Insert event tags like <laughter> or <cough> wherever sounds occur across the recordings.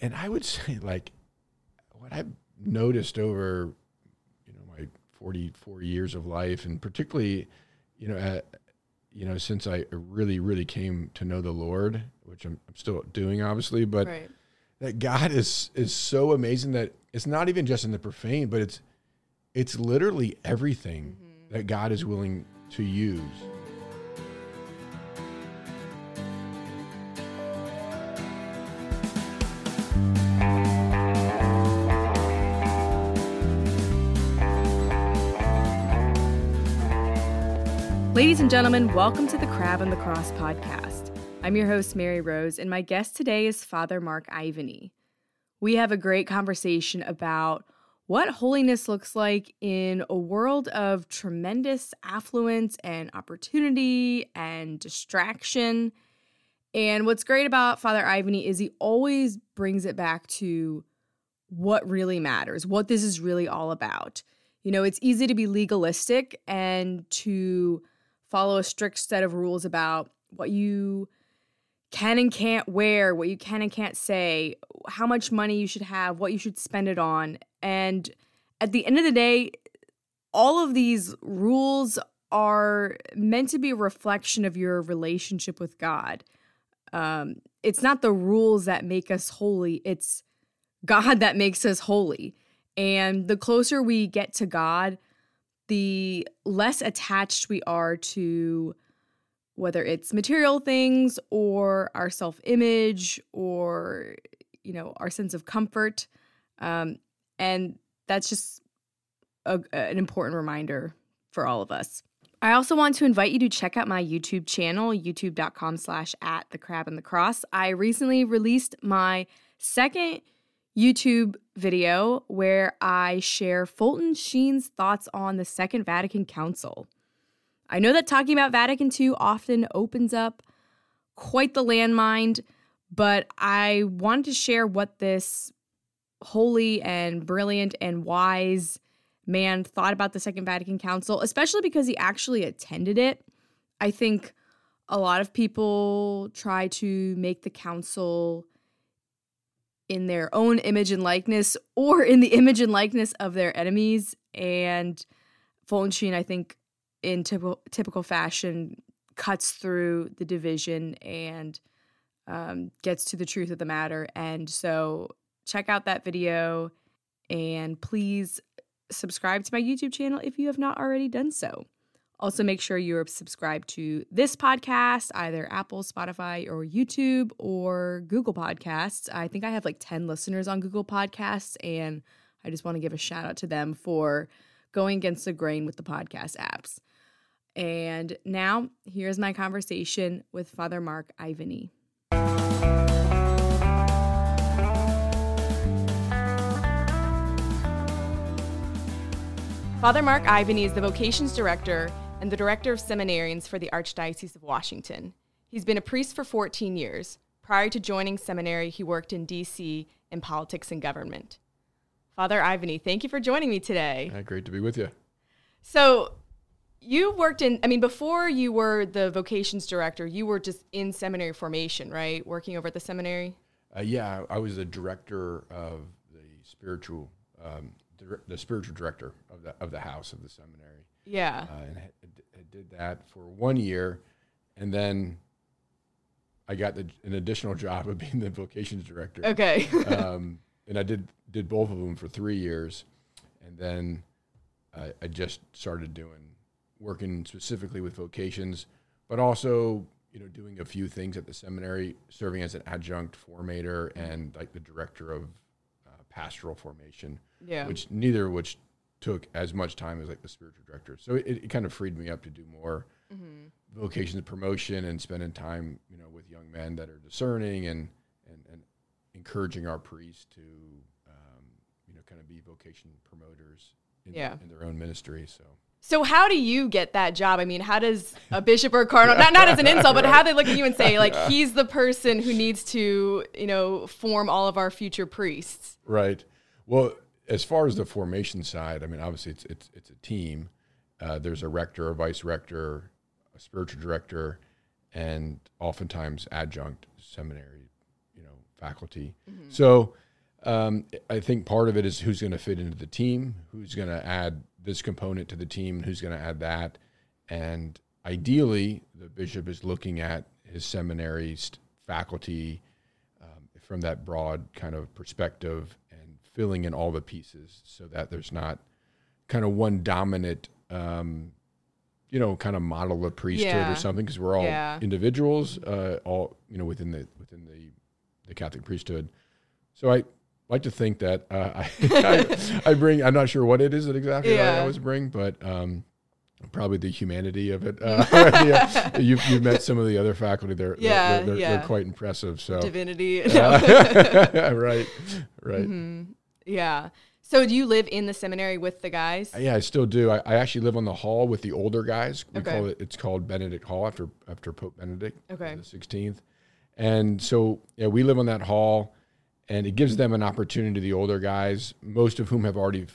and I would <laughs> say like what I've noticed over you know my 44 years of life, and particularly you know at, you know since I really really came to know the Lord, which I'm, I'm still doing obviously, but Right. that God is is so amazing that it's not even just in the profane, but it's it's literally everything mm-hmm. that God is willing to use. Gentlemen, welcome to the Crab and the Cross podcast. I'm your host, Mary Rose, and my guest today is Father Mark Ivany. We have a great conversation about what holiness looks like in a world of tremendous affluence and opportunity and distraction. And what's great about Father Ivany is he always brings it back to what really matters, what this is really all about. You know, it's easy to be legalistic and to follow a strict set of rules about what you can and can't wear, what you can and can't say, how much money you should have, what you should spend it on. And at the end of the day, all of these rules are meant to be a reflection of your relationship with God. Um, it's not the rules that make us holy, it's God that makes us holy. And the closer we get to God, the less attached we are to whether it's material things or our self-image or you know our sense of comfort um, and that's just a, an important reminder for all of us. I also want to invite you to check out my youtube channel youtube.com slash at the crab and the cross. I recently released my second YouTube video where I share Fulton Sheen's thoughts on the Second Vatican Council. I know that talking about Vatican II often opens up quite the landmine, but I wanted to share what this holy and brilliant and wise man thought about the Second Vatican Council, especially because he actually attended it. I think a lot of people try to make the council in their own image and likeness or in the image and likeness of their enemies. And Fulton Sheen, I think, in typical typical fashion, cuts through the division and um, gets to the truth of the matter. And so, check out that video, and please subscribe to my YouTube channel if you have not already done so. Also, make sure you're subscribed to this podcast, either Apple, Spotify, or YouTube, or Google Podcasts. I think I have like 10 listeners on Google Podcasts, and I just want to give a shout out to them for going against the grain with the podcast apps. And now, here's my conversation with Father Mark Ivany. Father Mark Ivany is the vocations director and the director of seminarians for the Archdiocese of Washington. He's been a priest for 14 years. Prior to joining seminary, he worked in D.C. in politics and government. Father Ivany, thank you for joining me today. Yeah, great to be with you. So, you worked in, I mean, before you were the vocations director, you were just in seminary formation, right? Working over at the seminary? Uh, yeah, I was the director of the spiritual, um, the spiritual director of the of the house of the seminary, Yeah. uh, and did that for one year, and then I got the, an additional <laughs> job of being the vocations director. Okay. um, <laughs> and I did did both of them for three years, and then I, I just started doing working specifically with vocations, but also you know doing a few things at the seminary, serving as an adjunct formator and like the director of uh, pastoral formation, yeah. which neither of which took as much time as like the spiritual director. So it, it kind of freed me up to do more Mm-hmm. vocations promotion and spending time you know with young men that are discerning and and, and encouraging our priests to um, you know kind of be vocation promoters in, Yeah. in their own ministry so So how do you get that job? I mean, how does a bishop or a cardinal not not as an insult, but how they look at you and say like <laughs> he's the person who needs to you know form all of our future priests? right well as far as the formation side i mean obviously it's it's, it's a team. Uh, there's a rector a vice rector a spiritual director and oftentimes adjunct seminary you know faculty. So um, I think part of it is who's going to fit into the team, who's going to add this component to the team, who's going to add that, and ideally, the bishop is looking at his seminary faculty um, from that broad kind of perspective filling in all the pieces so that there's not kind of one dominant, um, you know, kind of model of priesthood Yeah. or something because we're all Yeah. individuals, uh, all you know, within the within the the Catholic priesthood. So I like to think that uh, I, <laughs> I I bring. I'm not sure what it is that exactly I Yeah. always bring, but um, probably the humanity of it. Uh, <laughs> yeah, you've, you've met some of the other faculty. They're they're- Yeah, they're, they're, yeah. they're quite impressive. So Divinity. <laughs> Uh, right, right. Mm-hmm. Yeah. So do you live in the seminary with the guys? Yeah, I still do. I, I actually live on the hall with the older guys. We Okay. call it. It's called Benedict Hall after after Pope Benedict. Okay. The sixteenth, and so yeah, we live on that hall, and it gives them an opportunity. The older guys, most of whom have already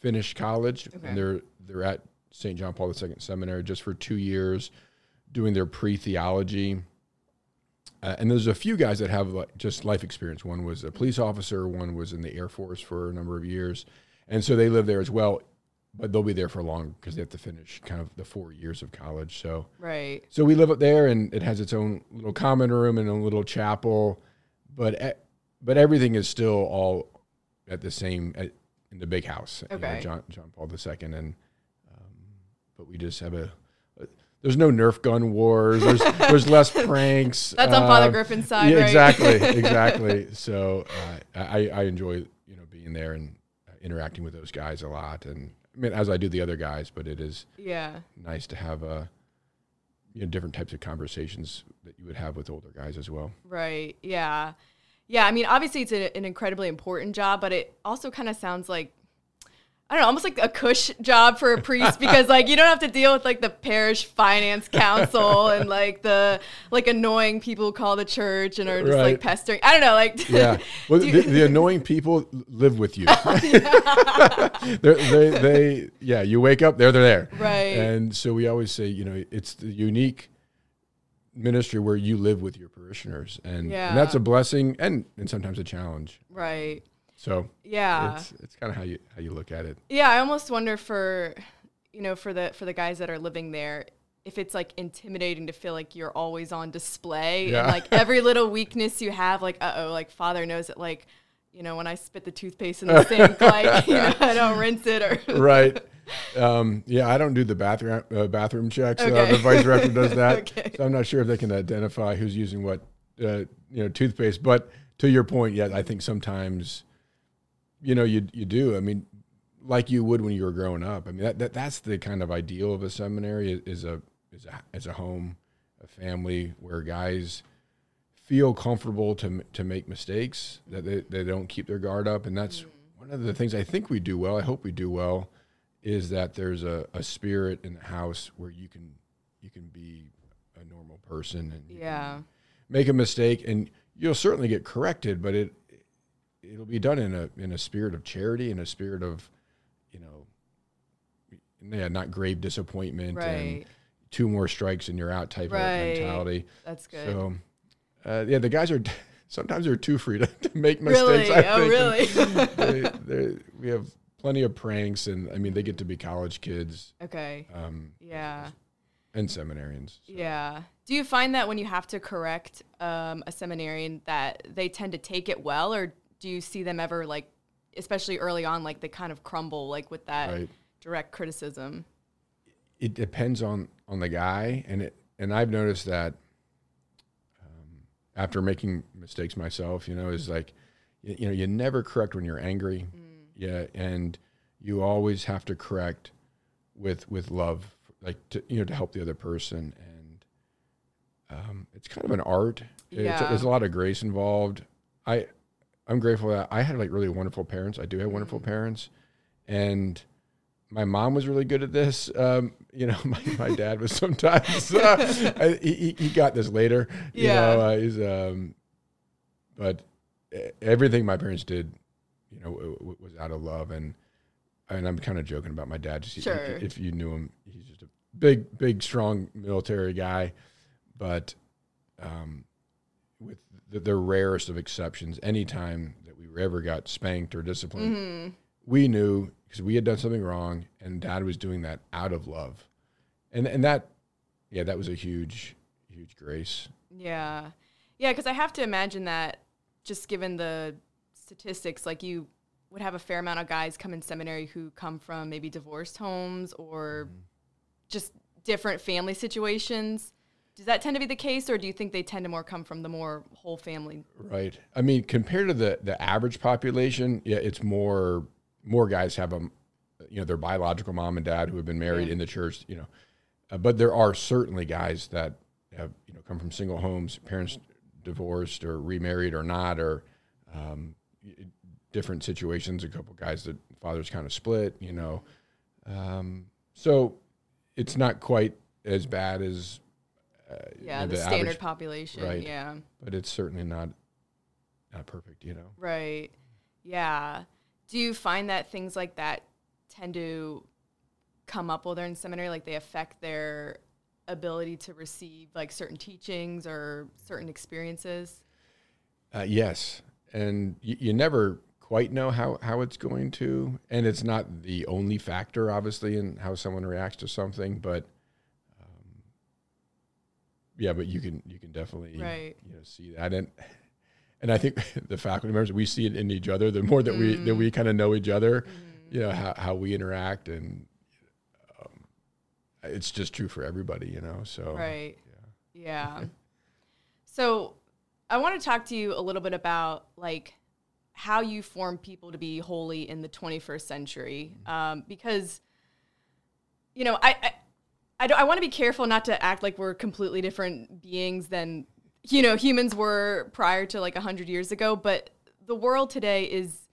finished college, Okay. and they're they're at St. John Paul II Seminary just for two years, doing their pre theology. Uh, and there's a few guys that have like, just life experience. One was a police officer. One was in the Air Force for a number of years, and so they live there as well. But they'll be there for long because they have to finish kind of the four years of college. So, Right. so we live up there, and it has its own little common room and a little chapel, but but everything is still all at the same at, in the big house. you know, Okay. John John Paul II, and um, but we just have a. There's no Nerf gun wars. There's there's less <laughs> pranks. That's on Father um, Griffin's side, yeah, right? exactly, <laughs> exactly. So uh, I I enjoy you know being there and uh, interacting with those guys a lot, and I mean as I do the other guys, but it is yeah. nice to have uh, you know different types of conversations that you would have with older guys as well. Right. Yeah. Yeah. I mean, obviously, it's a, an incredibly important job, but it also kind of sounds like, I don't know, almost like a cush job for a priest because, like, you don't have to deal with like the parish finance council <laughs> and like the like annoying people who call the church and are just like pestering. I don't know, like, Yeah, <laughs> well, the, the annoying people live with you. <laughs> They they yeah, you wake up, they're they're there, Right. And so we always say, you know, it's the unique ministry where you live with your parishioners, and, Yeah. and that's a blessing and and sometimes a challenge. right. So Yeah. it's it's kind of how you how you look at it. Yeah, I almost wonder for you know for the for the guys that are living there if it's like intimidating to feel like you're always on display Yeah. and like every little weakness you have like uh-oh like father knows it like you know when I spit the toothpaste in the <laughs> sink like <laughs> you know I don't rinse it or <laughs> right. Um, yeah, I don't do the bathroom uh, bathroom checks. Uh, the vice director does that. Okay. So I'm not sure if they can identify who's using what, uh, you know, toothpaste. But to your point, yeah, I think sometimes, you know, you you do. I mean, like you would when you were growing up. I mean, that, that that's the kind of ideal of a seminary is, a is a as a home, a family where guys feel comfortable to to make mistakes that they, they don't keep their guard up and that's mm-hmm. one of the things i think we do well i hope we do well is that there's a, a spirit in the house where you can you can be a normal person and yeah make a mistake and you'll certainly get corrected but it it'll be done in a in a spirit of charity in a spirit of you know yeah not grave disappointment and two more strikes and you're out type Right. of mentality that's good so, uh, yeah, the guys are <laughs> sometimes they're too free to, to make really mistakes. I oh think. really <laughs> they, <laughs> they, we have plenty of pranks, and I mean, they get to be college kids okay um, yeah and seminarians. Yeah. Do you find that when you have to correct um, a seminarian that they tend to take it well, or do you see them ever like, especially early on, like they kind of crumble like with that Right. direct criticism? It depends on on the guy, and it and I've noticed that um, after making mistakes myself, you know, is like you, you know you never correct when you're angry, yeah, and you always have to correct with with love, like to you know to help the other person, and um, it's kind of an art. It's, Yeah. there's a lot of grace involved. I I'm grateful that I had like really wonderful parents. I do have wonderful parents, and my mom was really good at this. Um, you know, <laughs> my, my dad was sometimes. Uh, <laughs> I, he he got this later. You Yeah. know, uh, he's um, but everything my parents did, you know, w- w- was out of love and and I'm kind of joking about my dad. Just Sure. if you knew him, he's just a big, big, strong military guy, but um, the, the rarest of exceptions, anytime that we ever got spanked or disciplined, Mm-hmm. we knew because we had done something wrong, and Dad was doing that out of love, and and that, yeah, that was a huge, huge grace. Yeah. Yeah, because I have to imagine that just given the statistics, like you would have a fair amount of guys come in seminary who come from maybe divorced homes or just different family situations. Does that tend to be the case, or do you think they tend to more come from the more whole family? Right. I mean, compared to the the average population, yeah, it's more more guys have a, you know, their biological mom and dad who have been married Yeah. in the church, you know, uh, but there are certainly guys that have you know come from single homes, parents divorced or remarried or not, or um, different situations. A couple guys that fathers kind of split, you know, um, so it's not quite as bad as uh, you Yeah, know, the, standard average, population. right. Yeah. but it's certainly not not perfect, you know. Right. Yeah. Do you find that things like that tend to come up while they're in seminary? Like they affect their ability to receive like certain teachings or certain experiences? Uh, yes, and you, you never quite know how, how it's going to, and it's not the only factor, obviously, in how someone reacts to something. But yeah, but you can you can definitely Right. you know see that, and and I think <laughs> the faculty members we see it in each other. The more that we that we kind of know each other, you know how how we interact, and um, it's just true for everybody, you know. So Right. Yeah. <laughs> so I want to talk to you a little bit about like how you form people to be holy in the 21st century, um, because you know I. I I, I want to be careful not to act like we're completely different beings than you know humans were prior to like 100 years ago but the world today is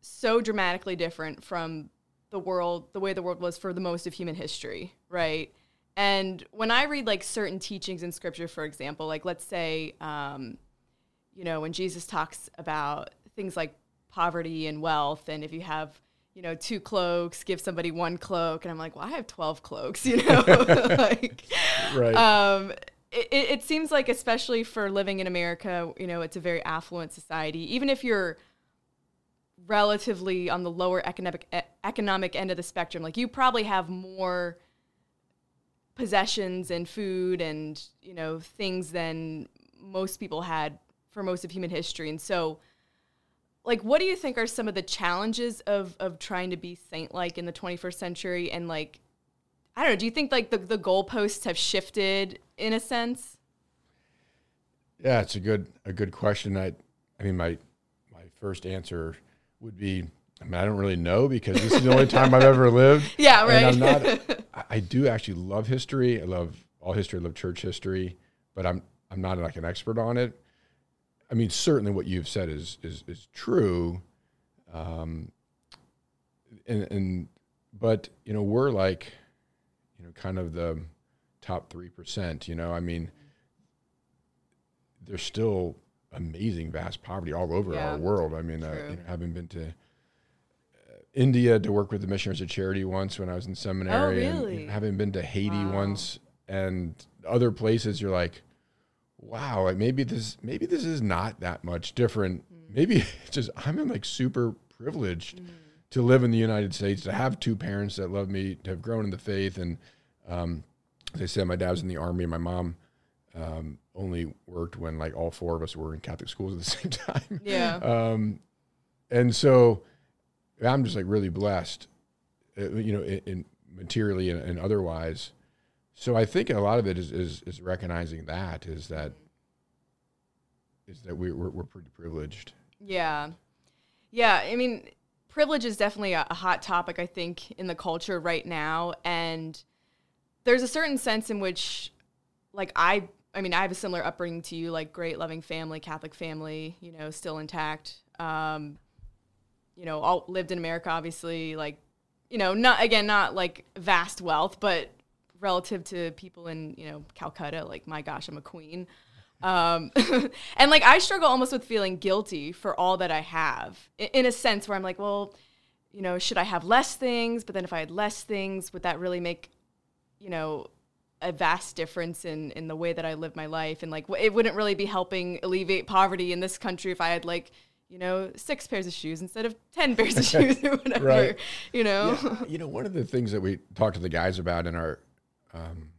so dramatically different from the world the way the world was for the most of human history right? And when i read like certain teachings in scripture for example like let's say um, you know when jesus talks about things like poverty and wealth and if you have you know two cloaks give somebody one cloak and i'm like well i have 12 cloaks <laughs> you know? <laughs> Like right. um, it, it seems like especially for living in america you know it's a very affluent society. Even if you're relatively on the lower economic e- economic end of the spectrum like you probably have more possessions and food and you know things than most people had for most of human history. And so like what do you think are some of the challenges of of trying to be saint like in the 21st century and like I don't know. Do you think like the, the goalposts have shifted in a sense? Yeah, it's a good a good question. I I mean my my first answer would be I mean I don't really know because this is the only time I've ever lived. <laughs> Yeah, right. I'm not <laughs> I- I do actually love history. I love all history, I love church history, but I'm I'm not like an expert on it. I mean, certainly what you've said is is is true. Um and and but you know, we're like you know, kind of the top 3%, you know. I mean, there's still amazing vast poverty all over Yeah. our world. I mean, uh, you know, having been to uh, India to work with the Missionaries of Charity once when I was in seminary, and you know, Oh, having been to Haiti Wow. once and other places, you're like, wow, maybe this maybe this is not that much different. Mm. Maybe <laughs> it's just I'm in like super privileged to live in the United States, to have two parents that love me, to have grown in the faith, and um, as I said, my dad was in the army, and my mom um, only worked when like all four of us were in Catholic schools at the <laughs> same time. Yeah. Um, and so I'm just like really blessed, uh, you know, in, in materially and, and otherwise. So I think a lot of it is, is, is recognizing that is that is that we, we're, we're pretty privileged. Yeah. Yeah. I mean, privilege is definitely a, a hot topic, I think, in the culture right now. And there's a certain sense in which, like, I, I mean, I have a similar upbringing to you, like, great, loving family, Catholic family, you know, still intact. Um, you know, all lived in America, obviously, like, you know, not, again, not like vast wealth, but relative to people in, you know, Calcutta, like, my gosh, I'm a queen. Um, <laughs> and like I struggle almost with feeling guilty for all that I have, in a sense where I'm like, well, you know, should I have less things? But then if I had less things, would that really make, you know, a vast difference in in the way that I live my life and like it wouldn't really be helping alleviate poverty in this country if I had like you know six pairs of shoes instead of 10 <laughs> pairs of shoes or whatever right. you know yeah. you know one of the things that we talked to the guys about in our um,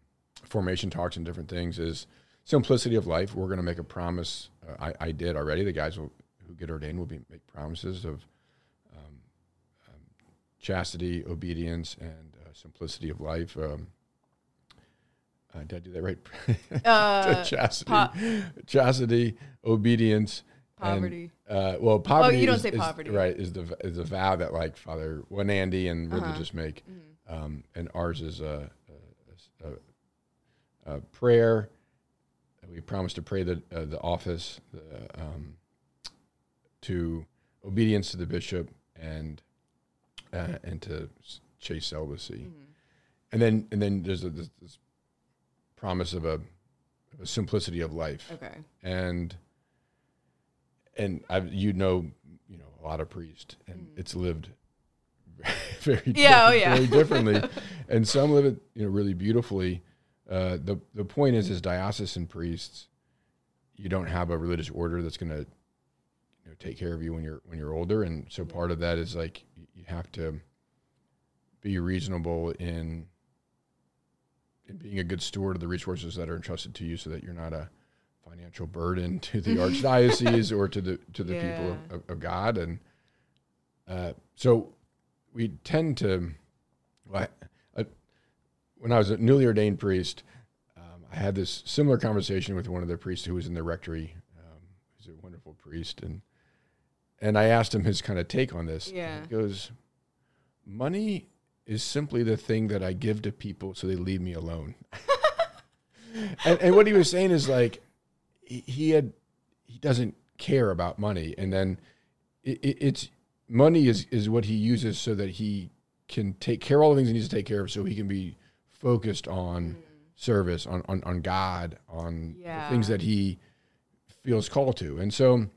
formation talks and different things is simplicity of life we're going to make a promise uh, I, I did already the guys will, who get ordained will be make promises of um, um, chastity obedience and uh, simplicity of life um, uh, did I do that right? <laughs> Uh, chastity, po- chastity, obedience, poverty. And, uh, well, poverty. Oh, you don't is, say is, poverty, right? Is the is a vow that like Father One Andy and uh-huh. religious make, mm-hmm. um, and ours is a, a, a, prayer. We promise to pray the uh, the office the, um, to obedience to the bishop and uh, and to chase celibacy. Mm-hmm. And then and then there's a, this, this promise of a, a simplicity of life. Okay. And and I you know you know a lot of priests and mm. it's lived <laughs> very yeah oh yeah. very differently. <laughs> And some live it you know really beautifully. Uh, the the point is, as diocesan priests, you don't have a religious order that's going to you know take care of you when you're when you're older, and so part of that is like you have to be reasonable in and being a good steward of the resources that are entrusted to you so that you're not a financial burden to the <laughs> archdiocese or to the to the yeah. people of, of, God. And uh, so we tend to well, I, I, when I was a newly ordained priest um, I had this similar conversation with one of the priests who was in the rectory um, he's a wonderful priest and and I asked him his kind of take on this. Yeah. He goes money is simply the thing that I give to people so they leave me alone. <laughs> and, and, what he was saying is like he, he, had he doesn't care about money, and then it, it, it's money is is what he uses so that he can take care of all the things he needs to take care of, so he can be focused on mm. service, on, on on God, on yeah. the things that he feels called to, and so.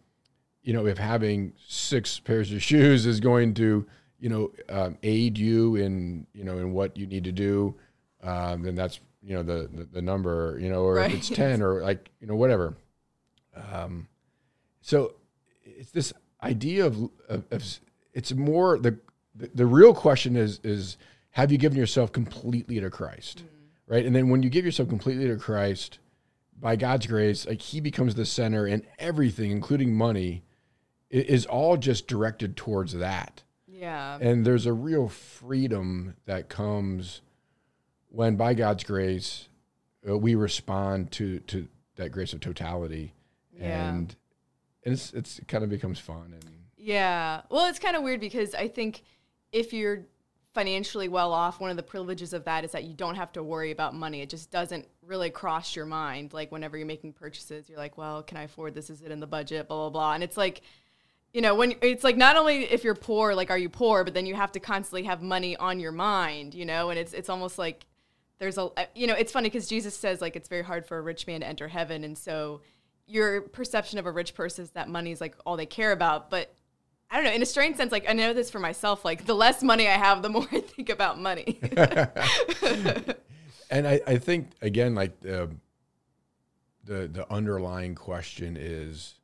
You know, if having six pairs of <laughs> shoes is going to you know, um, aid you in, you know, in what you need to do, um, then that's, you know, the, the, the, number, you know, or right. if it's 10 or like, you know, whatever. Um, so it's this idea of, of, of it's more the, the, the, real question is, is have you given yourself completely to Christ? Mm-hmm. Right. And then when you give yourself completely to Christ, by God's grace, like he becomes the center and everything, including money, is all just directed towards that. Yeah. And there's a real freedom that comes when, by God's grace, uh, we respond to to that grace of totality, yeah. and it's it's it kind of becomes fun and yeah. Well, it's kind of weird because I think if you're financially well off, one of the privileges of that is that you don't have to worry about money. It just doesn't really cross your mind. Like whenever you're making purchases, you're like, well, can I afford this? Is it in the budget? Blah blah blah. And it's like you know when it's like not only if you're poor like are you poor but then you have to constantly have money on your mind you know and it's it's almost like there's a uh, you know it's funny because jesus says like it's very hard for a rich man to enter heaven and so your perception of a rich person is that money is like all they care about but i don't know in a strange sense like i know this for myself like the less money i have the more i think about money <laughs> <laughs> and I, I think again like the the the underlying question is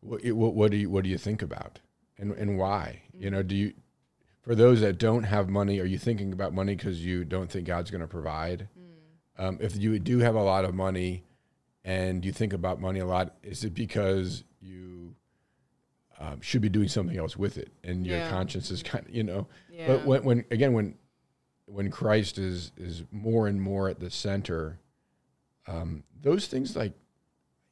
what, what, what do you what do you think about and and why? Mm-hmm. You know, do you for those that don't have money, are you thinking about money because you don't think God's going to provide? Mm. Um, if you do have a lot of money and you think about money a lot, is it because you um, should be doing something else with it and your yeah. conscience is kind of you know? Yeah. But when, when again when when Christ is is more and more at the center, um, those things like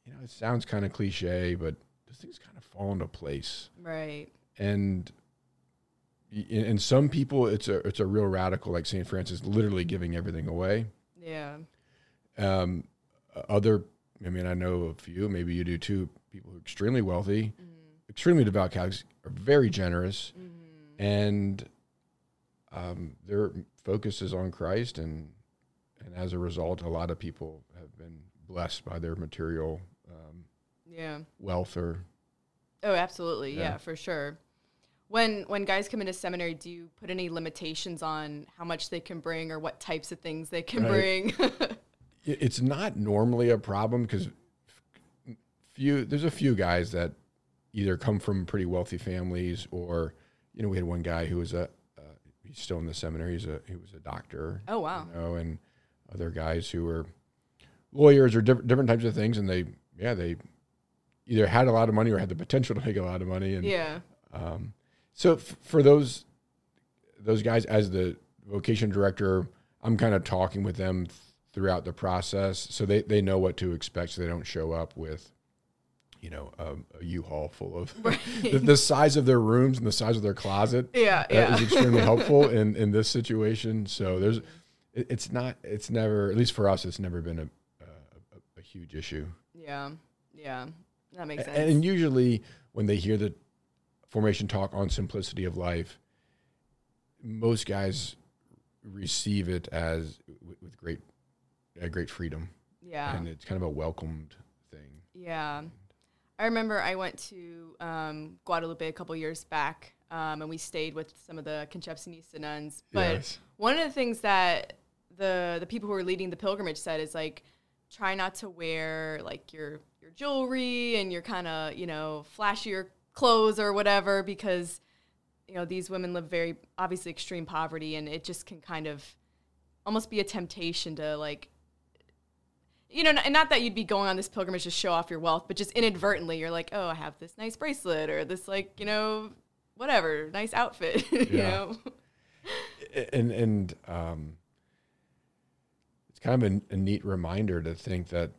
you know it sounds kind of cliche, but those things kind of fall into place. Right. And and some people it's a it's a real radical like St. Francis literally giving everything away. Yeah. Um other I mean I know a few, maybe you do too, people who are extremely wealthy, mm-hmm. extremely devout Catholics are very generous mm-hmm. and um, their focus is on Christ and and as a result a lot of people have been blessed by their material um, yeah wealth or oh absolutely yeah. yeah for sure when when guys come into seminary, do you put any limitations on how much they can bring or what types of things they can Right. bring? <laughs> It- It's not normally a problem because few there's a few guys that either come from pretty wealthy families or you know we had one guy who was a uh, he's still in the seminary he's a he was a doctor oh wow. you know and other guys who were lawyers or different different types of things and they yeah they either had a lot of money or had the potential to make a lot of money and Yeah. um, so f- for those those guys, as the vocation director, I'm kind of talking with them th- throughout the process, so they they know what to expect, so they don't show up with, you know, um, a U-Haul full of <laughs> Right. the, the size of their rooms and the size of their closet. Yeah, That yeah. is extremely <laughs> helpful in in this situation. So there's, it, it's not, it's never, at least for us, it's never been a a, a, huge issue. Yeah. Yeah. That makes sense. And usually, when they hear the formation talk on simplicity of life, most guys receive it as with great, a great freedom, yeah. and it's kind of a welcomed thing. Yeah. I remember I went to um, Guadalupe a couple years back, um, and we stayed with some of the Concepcionista nuns. But Yes. one of the things that the the people who were leading the pilgrimage said is like, try not to wear like your your jewelry and your kind of you know flashier clothes or whatever because you know these women live very obviously extreme poverty, and it just can kind of almost be a temptation to like you know, and not that you'd be going on this pilgrimage to show off your wealth, but just inadvertently, you're like, oh, I have this nice bracelet or this, like, you know, whatever, nice outfit, <laughs> you Yeah. know? and and um, it's kind of a, a neat reminder to think that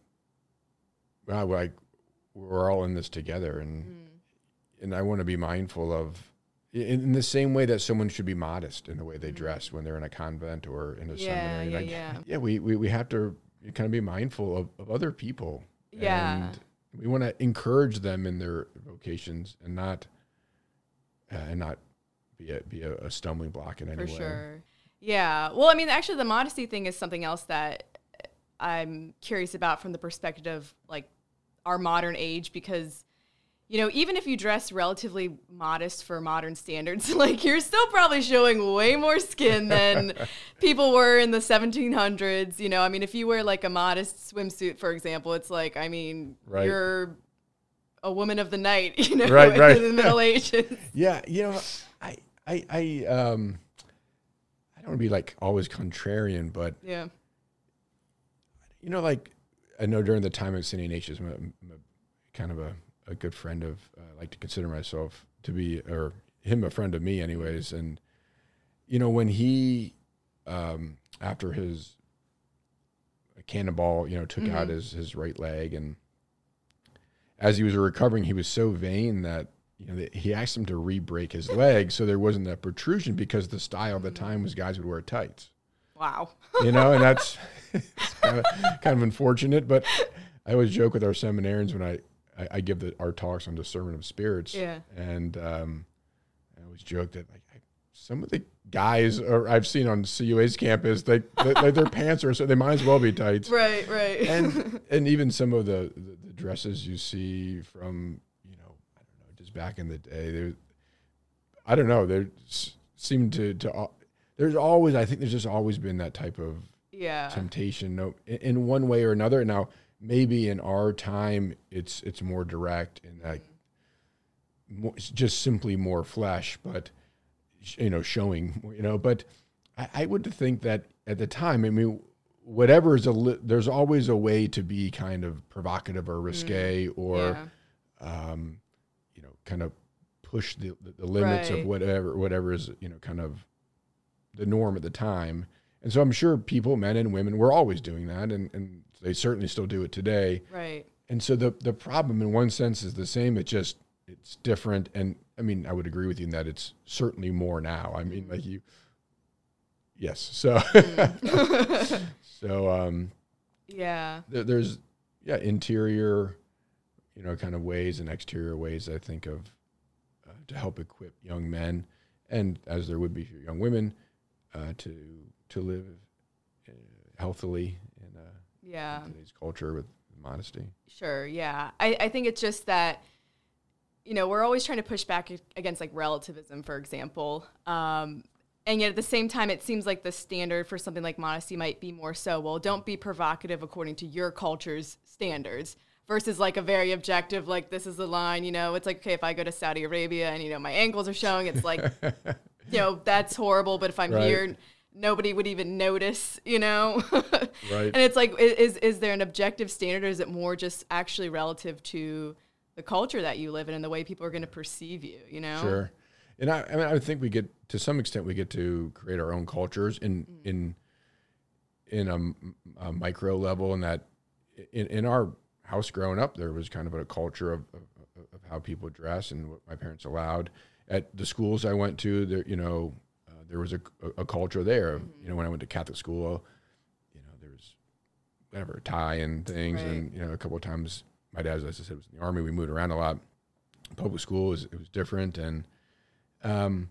wow, like we're all in this together, and Mm. and I want to be mindful of in, in the same way that someone should be modest in the way they Mhm. dress when they're in a convent or in a Yeah, seminary. yeah, like, yeah. yeah, we, we we have to kind of be mindful of, of other people. Yeah. and we want to encourage them in their vocations and not uh, and not be a be a, a stumbling block in any For way. sure. Yeah. Well, I mean, actually, the modesty thing is something else that I'm curious about from the perspective of like our modern age because you know, even if you dress relatively modest for modern standards, <laughs> like you're still probably showing way more skin than <laughs> people were in the 1700s. You know, I mean, if you wear like a modest swimsuit, for example, it's like, I mean, Right. you're a woman of the night, <laughs> you know, Right, right. in the Middle Ages. Yeah, you know, I, I, I, um, I don't want to be like always contrarian, but Yeah. you know, like I know during the time of St. Ignatius, I'm, a, I'm a, kind of a, a good friend of. uh, I like to consider myself to be, or him a friend of me, anyways. And you know, when he, um, after his cannonball, you know, took out Mhm. his his right leg, and as he was recovering, he was so vain that. You know, he asked him to re-break his <laughs> leg so there wasn't that protrusion because the style at the time was guys would wear tights Wow. you know, and that's <laughs> <laughs> kind, of, kind of unfortunate. But I always joke with our seminarians when I, I, I give the, our talks on discernment of spirits, Yeah. and um, I always joke that like I, some of the guys or I've seen on CUA's campus, they, they, they their <laughs> pants are so they might as well be tight. Right, right. and <laughs> and even some of the, the, the dresses you see from you know I don't know just back in the day, they I don't know they seem to to there's always I think there's just always been that type of yeah. temptation no in, in one way or another now maybe in our time it's it's more direct and that more, it's just simply more flesh but you know showing you know but I, I would think that at the time I mean whatever is a li- there's always a way to be kind of provocative or risque or yeah. um, you know, kind of push the, the, the limits Right. of whatever whatever is you know kind of the norm at the time. And so I'm sure people, men and women, were always doing that, and, and they certainly still do it today. Right. And so the the problem, in one sense, is the same. It just it's different. And I mean, I would agree with you in that it's certainly more now. I mean, like you, yes. So Mm. <laughs> <laughs> so um, yeah. there, there's yeah interior you know kind of ways and exterior ways i think of uh, to help equip young men and as there would be for young women uh, to to live uh, healthily in uh, Yeah. today's culture with modesty Sure. Yeah. I, I think it's just that you know, we're always trying to push back against like relativism, for example. Um, and yet at the same time, it seems like the standard for something like modesty might be more so, well, don't be provocative according to your culture's standards versus like a very objective, like this is the line, you know, it's like, okay, if I go to Saudi Arabia and, you know, my ankles are showing, it's like, <laughs> you know, that's horrible. But if I'm right. here, nobody would even notice, you know? <laughs> right. And it's like, is, is there an objective standard or is it more just actually relative to the culture that you live in and the way people are going to perceive you, you know? Sure. And I, I mean, I think we get to some extent we get to create our own cultures in mm. in in a, a, micro level, and that in, in our house growing up, there was kind of a culture of, of, of how people dress and what my parents allowed. At the schools I went to, there you know there was a, a, culture there. Mm-hmm. You know, when I went to Catholic school, you know there was whatever tie and things, right. and you know a couple of times my dad, as I said, was in the army. We moved around a lot. Public school was it was different, and um,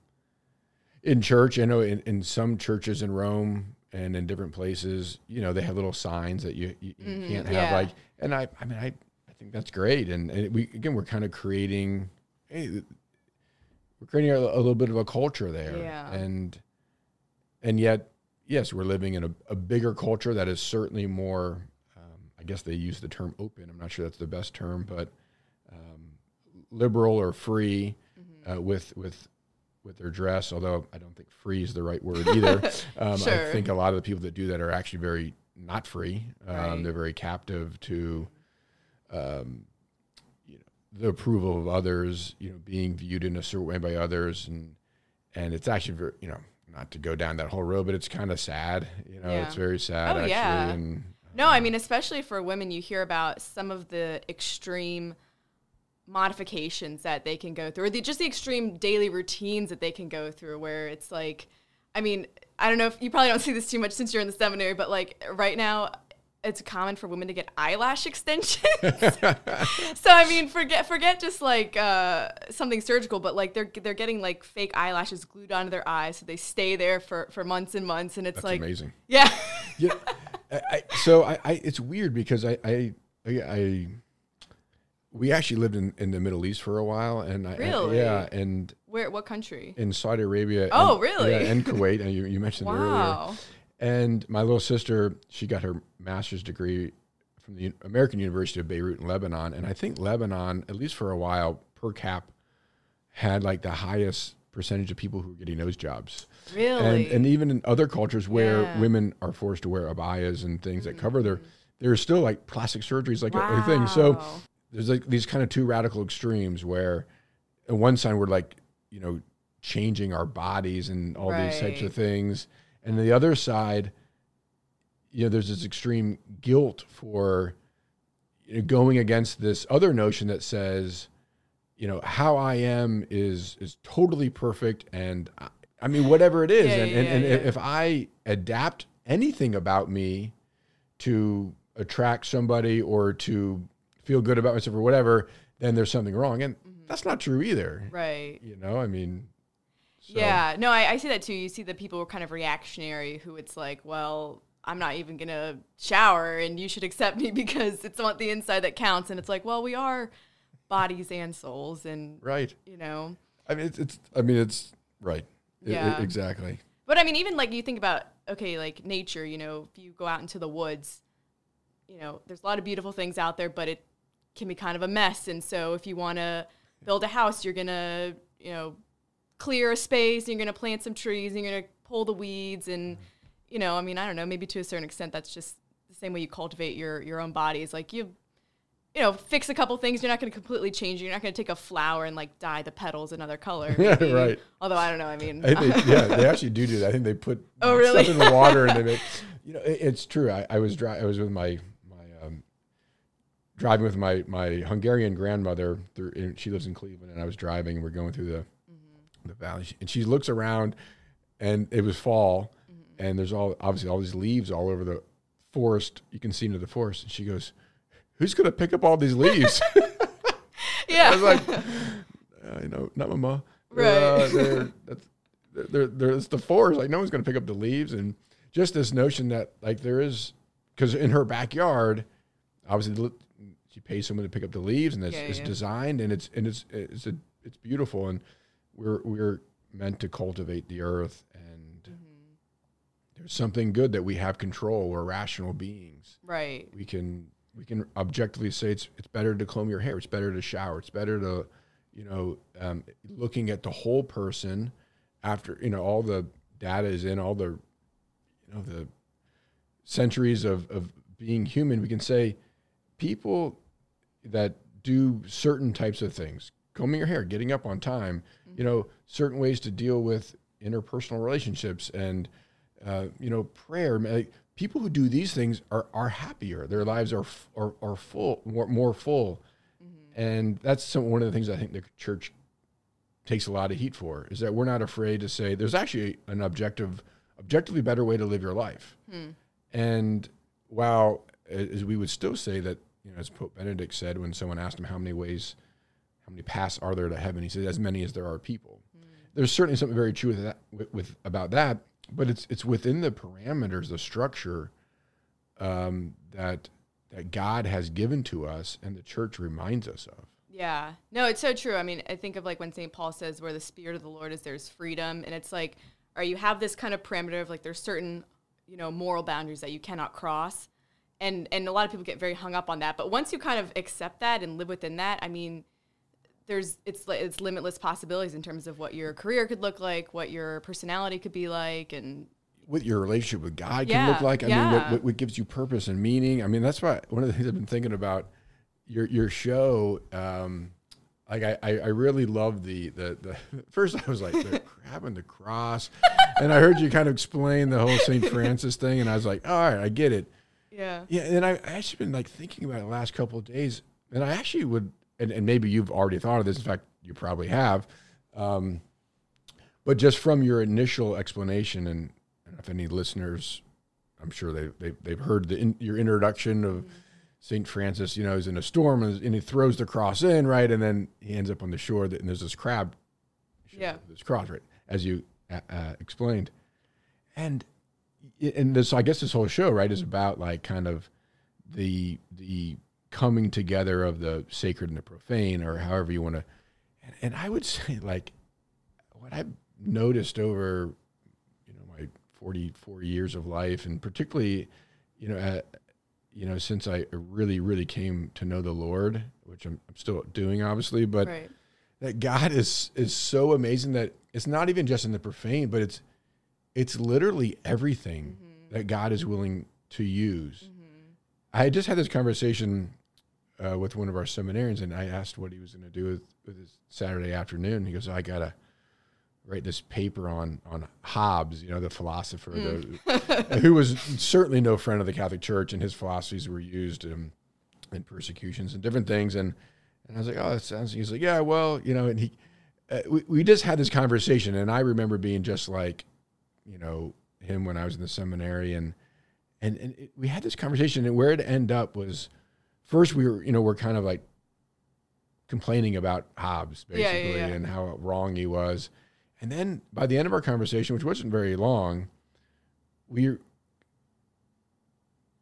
in church, I know in, in some churches in Rome and in different places, you know, they have little signs that you, you, mm-hmm, can't have yeah. like, and I, I mean, I, I think that's great. And, and we, again, we're kind of creating, hey, we're creating a, a little bit of a culture there. Yeah. And, and yet, yes, we're living in a, a bigger culture that is certainly more, um, I guess they use the term open. I'm not sure that's the best term, but um, liberal or free mm-hmm. uh, with, with with their dress, although I don't think free is the right word either. <laughs> Um, sure. I think a lot of the people that do that are actually very not free. Um, right. They're very captive to um, the approval of others, you know, being viewed in a certain way by others. And, and it's actually very, you know, not to go down that whole road, but it's kind of sad. You know, yeah. it's very sad oh, actually. Yeah. And, no, I uh, mean, especially for women, you hear about some of the extreme – modifications that they can go through or the, just the extreme daily routines that they can go through where it's like i mean i don't know if you probably don't see this too much since you're in the seminary but like right now it's common for women to get eyelash extensions <laughs> so i mean forget forget just like uh, something surgical but like they're they're getting like fake eyelashes glued onto their eyes so they stay there for for months and months and it's That's like amazing yeah yeah I, I, so I, I it's weird because I I, I we actually lived in, in the Middle East for a while, and I, really, yeah, and where what country? In Saudi Arabia. Oh, and, really? Yeah, and Kuwait, and you, you mentioned wow. earlier. And my little sister, she got her master's degree from the American University of Beirut in Lebanon, and I think Lebanon, at least for a while, per cap, had like the highest percentage of people who were getting those jobs. Really? And, and even in other cultures where yeah. women are forced to wear abayas and things mm-hmm. that cover their, there's still like plastic surgeries, like wow. a, a thing. So there's like these kind of two radical extremes where on one side we're like you know changing our bodies and all right. these types of things and the other side you know there's this extreme guilt for you know, going against this other notion that says you know how i am is is totally perfect and i, I mean whatever it is yeah, and, yeah, and, and yeah. if i adapt anything about me to attract somebody or to feel good about myself or whatever, then there's something wrong. And mm-hmm. that's not true either. Right. You know, I mean, so. yeah, no, I, I see that too. You see the people who are kind of reactionary who it's like, well, I'm not even gonna shower and you should accept me <laughs> because it's not the inside that counts. And it's like, well, we are bodies and souls and right. You know. I mean it's, it's I mean it's right. Yeah. It, it, exactly. But I mean even like you think about okay, like nature, you know, if you go out into the woods, you know, there's a lot of beautiful things out there, but it can be kind of a mess. And so if you want to build a house, you're going to, you know, clear a space, and you're going to plant some trees, and you're going to pull the weeds and you know, I mean, I don't know, maybe to a certain extent that's just the same way you cultivate your your own body. Is like you you know, fix a couple things. You're not going to completely change. You're not going to take a flower and like dye the petals another color. <laughs> Yeah, right. Although I don't know. I mean, I they, yeah, they <laughs> actually do do that. I think they put oh, really? stuff in the water and they make. <laughs> You know, it, it's true. I, I was dry. I was with my my um, driving with my my Hungarian grandmother. Through, she lives in Cleveland, and I was driving, and we're going through the. The valley, and she looks around, and it was fall, mm-hmm. and there's all obviously all these leaves all over the forest. You can see into the forest, and she goes, "Who's going to pick up all these leaves?" yeah, <laughs> <laughs> I was like, uh, you know, not mama, right? Uh, they're, that's, they're, they're, it's the forest. Like no one's going to pick up the leaves, and just this notion that like there is because in her backyard, obviously she pays someone to pick up the leaves, and it's, Yeah, it's yeah. designed, and it's and it's it's a, it's beautiful, and we're we're meant to cultivate the earth, and Mm-hmm. there's something good that we have control. We're rational beings. Right. We can we can objectively say it's it's better to comb your hair. It's better to shower. It's better to, you know, um, looking at the whole person after you know all the data is in all the, you know the centuries of of being human. We can say people that do certain types of things, combing your hair, getting up on time, you know, certain ways to deal with interpersonal relationships and uh, you know prayer. Like, people who do these things are are happier. Their lives are f- are, are full, more, more full, and that's some, one of the things I think the church takes a lot of heat for is that we're not afraid to say there's actually an objective, objectively better way to live your life. And while as we would still say that, you know, as Pope Benedict said when someone asked him how many ways, how many paths are there to heaven, he said as many as there are people. There's certainly something very true with that, with, with about that, but it's it's within the parameters, the structure um, that that God has given to us, and the church reminds us of. Yeah. No, it's so true. I mean, I think of like when St. Paul says, where the Spirit of the Lord is, there's freedom. And it's like, or you have this kind of parameter of like, there's certain, you know, moral boundaries that you cannot cross. And, and a lot of people get very hung up on that. But once you kind of accept that and live within that, I mean, there's it's it's limitless possibilities in terms of what your career could look like, what your personality could be like, and what your relationship with God can look like. I mean, what, what, what gives you purpose and meaning. I mean, that's why one of the things I've been thinking about your your show. Um, like I, I really love the, the the <laughs> first I was like the crab and the cross, and I heard you kind of explain the whole Saint Francis thing, and I was like, all right, I get it. yeah, Yeah, and I, I actually been like thinking about it the last couple of days, and I actually would, and, and maybe you've already thought of this. In fact, you probably have. Um, but just from your initial explanation, and if any listeners, I'm sure they, they they've heard the in, your introduction of Saint Francis. You know, he's in a storm and, and he throws the cross in, right, and then he ends up on the shore, that, and there's this crab. Yeah. This cross, right, as you uh, uh, explained, and and this I guess this whole show right is about like kind of the the coming together of the sacred and the profane or however you want to and, and I would <laughs> say like what I've noticed over you know my 44 years of life and particularly you know uh, you know since I really really came to know the Lord which I'm, I'm still doing obviously but right, that God is is so amazing that it's not even just in the profane, but it's it's literally everything that God is willing to use. I just had this conversation uh, with one of our seminarians, and I asked what he was going to do with, with his Saturday afternoon. He goes, "I gotta write this paper on on Hobbes, you know, the philosopher, the, <laughs> who was certainly no friend of the Catholic Church, and his philosophies were used in, in persecutions and different things." And and I was like, "Oh, that sounds." He's like, "Yeah, well, you know," and he uh, we, we just had this conversation and i remember being just like you know him when i was in the seminary and and, and it, we had this conversation and where it ended up was first we were you know we're kind of like complaining about hobbes Yeah, yeah, basically yeah. and how wrong he was and then by the end of our conversation which wasn't very long we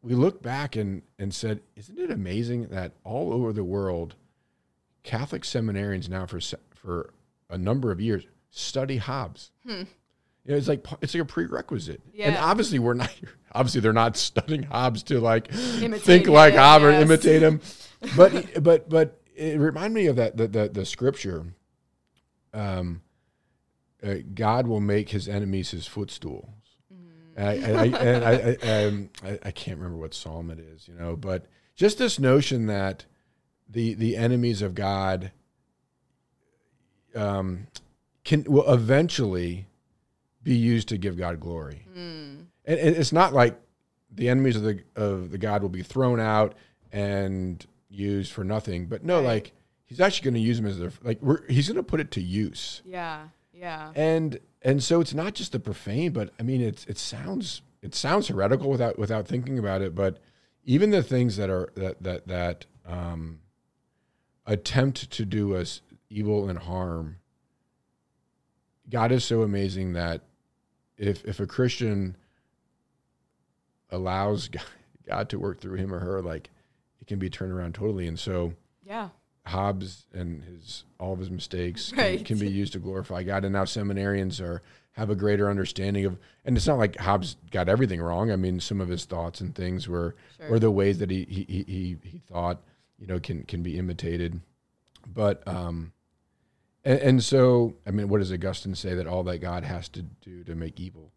we looked back and and said isn't it amazing that all over the world catholic seminarians now for for a number of years study Hobbes. You know, it's like it's like a prerequisite, and Hmm. Obviously we're not. <laughs> Obviously, they're not <laughs> studying Hobbes to like Imitate think like him, Hobbes or imitate him. <laughs> But but but it reminded me of that the the, the scripture. Um, uh, God will make his enemies his footstool. And I, and I, and I, I, um, I, I can't remember what psalm it is, you know, but just this notion that the the enemies of God um, can will eventually be used to give God glory. Mm. And, it's not like the enemies of the of the God will be thrown out and used for nothing, but no, Right. like he's actually going to use them as their like we're, he's going to put it to use. yeah, yeah, And and so it's not just the profane, but I mean it's it sounds it sounds heretical without without thinking about it, but even the things that are that that that um, attempt to do us evil and harm. God is so amazing that if if a Christian allows <laughs> God, to work through him or her, like it can be turned around totally. And so Yeah. Hobbes and his all of his mistakes can, Right. can be used to glorify God. And now seminarians are have a greater understanding of. And it's not like Hobbes got everything wrong. I mean, some of his thoughts and things were Sure. or the ways that he he he he, he thought you know can can be imitated. But um, and, and so I mean, what does Augustine say that all that God has to do to make evil,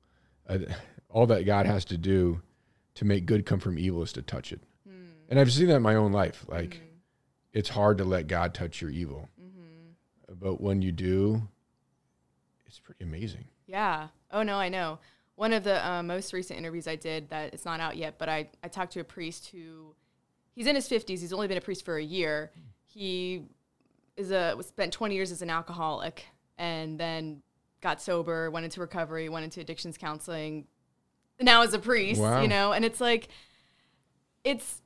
uh, <laughs> all that God has to do to make good come from evil is to touch it. Hmm. And I've seen that in my own life. Like Mhm. it's hard to let God touch your evil, Mhm. but when you do, it's pretty amazing. Yeah. Oh no, I know. One of the uh, most recent interviews I did that it's not out yet, but I, I talked to a priest who he's in his fifties. He's only been a priest for a year. He is a spent twenty years as an alcoholic and then got sober, went into recovery, went into addictions counseling. Now as a priest, Wow. you know, and it's like it's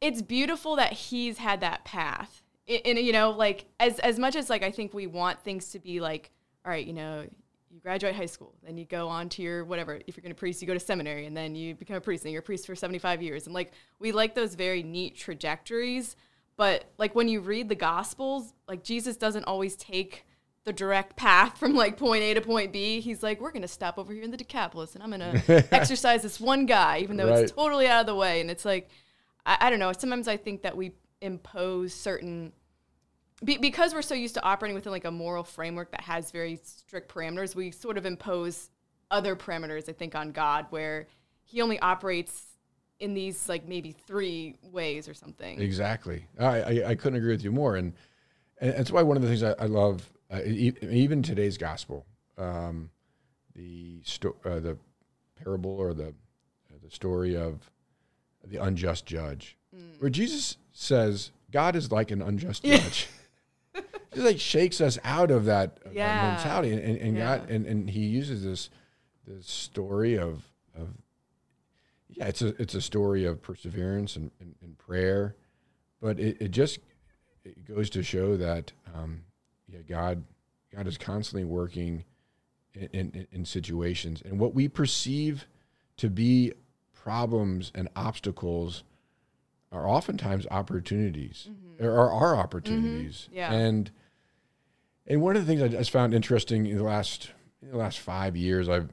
it's beautiful that he's had that path. And you know, like as as much as like I think we want things to be like, all right, you know, you graduate high school, then you go on to your whatever. If you're going to priest, you go to seminary, and then you become a priest, and you're a priest for 75 years. And like we like those very neat trajectories, but like when you read the Gospels, like Jesus doesn't always take the direct path from like point A to point B. He's like, we're going to stop over here in the Decapolis, and I'm going <laughs> to exorcise this one guy, even though it's totally out of the way. And it's like, I, I don't know. Sometimes I think that we impose certain be, because we're so used to operating within like a moral framework that has very strict parameters, we sort of impose other parameters, I think, on God, where He only operates in these like maybe three ways or something. Exactly. I, I, I couldn't agree with you more. And, and that's why one of the things I, I love, uh, e- even today's gospel, um, the sto- uh, the parable or the uh, the story of the unjust judge, Mm. where Jesus says God is like an unjust <laughs> judge. he like shakes us out of that, Yeah. mentality, and, and, and God and, and he uses this this story of of yeah, it's a it's a story of perseverance and, and, and prayer, but it, it just it goes to show that um, yeah, God God is constantly working in, in, in situations, and what we perceive to be problems and obstacles are oftentimes opportunities, or are, opportunities, Yeah. and and one of the things I just found interesting in the last in the last five years, I've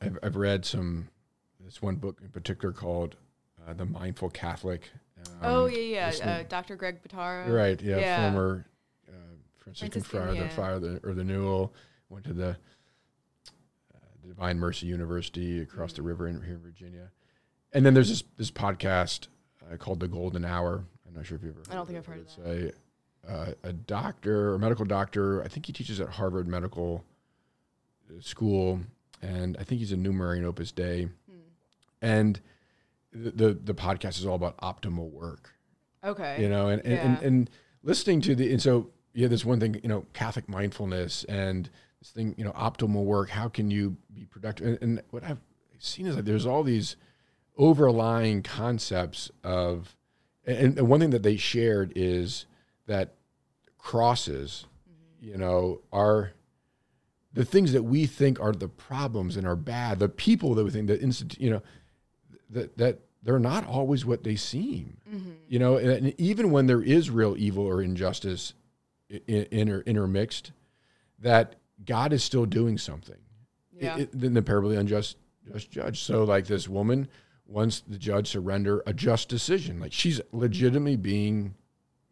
I've, I've read some this one book in particular called uh, "The Mindful Catholic." Um, oh yeah, yeah. Uh, Dr. Greg Bottaro. right, yeah, yeah. former Franciscan friar, the yeah. friar the, or the Newell, went to the uh, Divine Mercy University across the Mm. river in, here in Virginia, and then there's this this podcast uh, called "The Golden Hour." I'm not sure if you've ever. I don't think I've heard of It's a uh, a doctor, a medical doctor. I think he teaches at Harvard Medical School, and I think he's a numerary in Opus Dei. Hmm. And the, the the podcast is all about optimal work Okay. you know and, and, and, and listening to the and so yeah this one thing you know catholic mindfulness and this thing you know optimal work how can you be productive? And, and what i've seen is that there's all these overlying concepts of and, and one thing that they shared is that crosses you know are the things that we think are the problems and are bad the people that we think that instant you know that that they're not always what they seem. Mm-hmm. you know and, and even when there is real evil or injustice inter, intermixed that god is still doing something Yeah. It- it- in the parable of the unjust just judge so like this woman wants the judge to render a just decision like she's legitimately being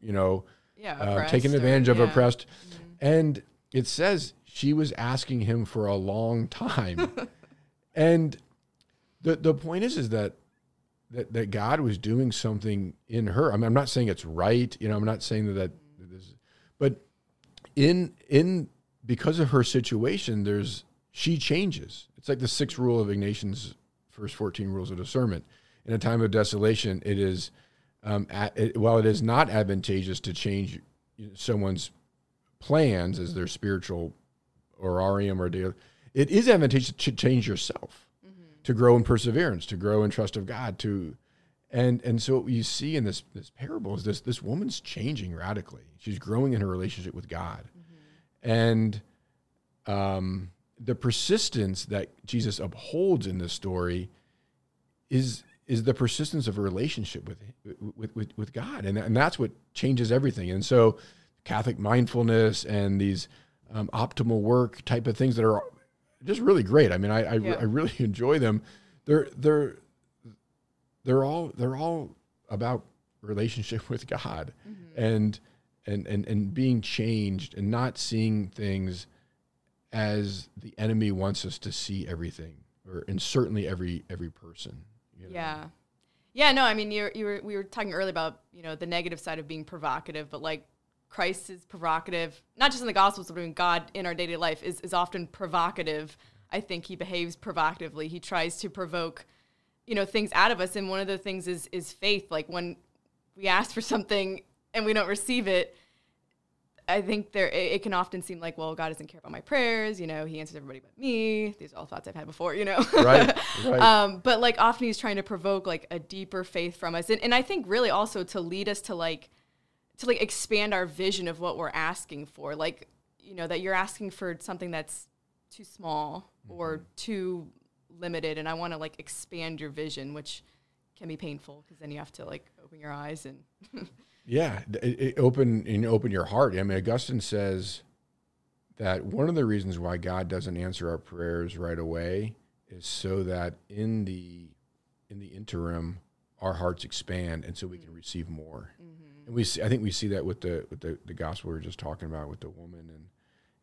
you know yeah. uh, taken or- advantage of yeah. oppressed Mhm. and it says she was asking him for a long time <laughs> and the the point is is that that, that God was doing something in her. I mean, I'm not saying it's right, you know, I'm not saying that, that but in in because of her situation, there's she changes. It's like the sixth rule of Ignatian's first 14 rules of discernment. In a time of desolation, it is um, at, it, while it is not advantageous to change someone's plans as their spiritual or horarium or daily, it is advantageous to change yourself to grow in perseverance, to grow in trust of God, to and and so what you see in this this parable is this this woman's changing radically. She's growing in her relationship with God. And um the persistence that Jesus upholds in this story is is the persistence of a relationship with with with, with God, and and that's what changes everything. And so, Catholic mindfulness and these um, optimal work type of things that are just really great. I mean, I I, Yeah. I really <laughs> enjoy them. They're they're they're all they're all about relationship <laughs> with God mm-hmm. and and and and being changed and not seeing things as the enemy wants us to see everything or and certainly every every person. you know? Yeah. Yeah, no, I mean you you were we were talking earlier about, you know, the negative side of being provocative, but like Christ is provocative, not just in the gospels, but in God in our daily life is, is often provocative. I think he behaves provocatively. He tries to provoke, you know, things out of us. And one of the things is is faith. Like when we ask for something and we don't receive it, I think there it, it can often seem like, well, God doesn't care about my prayers. You know, He answers everybody but me. These are all thoughts I've had before. You know, Right, right. <laughs> um, but like often He's trying to provoke like a deeper faith from us, and, and I think really also to lead us to like to like expand our vision of what we're asking for. Like, you know, that you're asking for something that's too small or too limited, and I want to like expand your vision, which can be painful because then you have to like open your eyes and <laughs> Yeah, it, it open and open your heart. I mean, Augustine says that one of the reasons why God doesn't answer our prayers right away is so that in the in the interim, our hearts expand, and so we can receive more. And we, see, I think, we see that with the with the, the gospel we were just talking about with the woman, and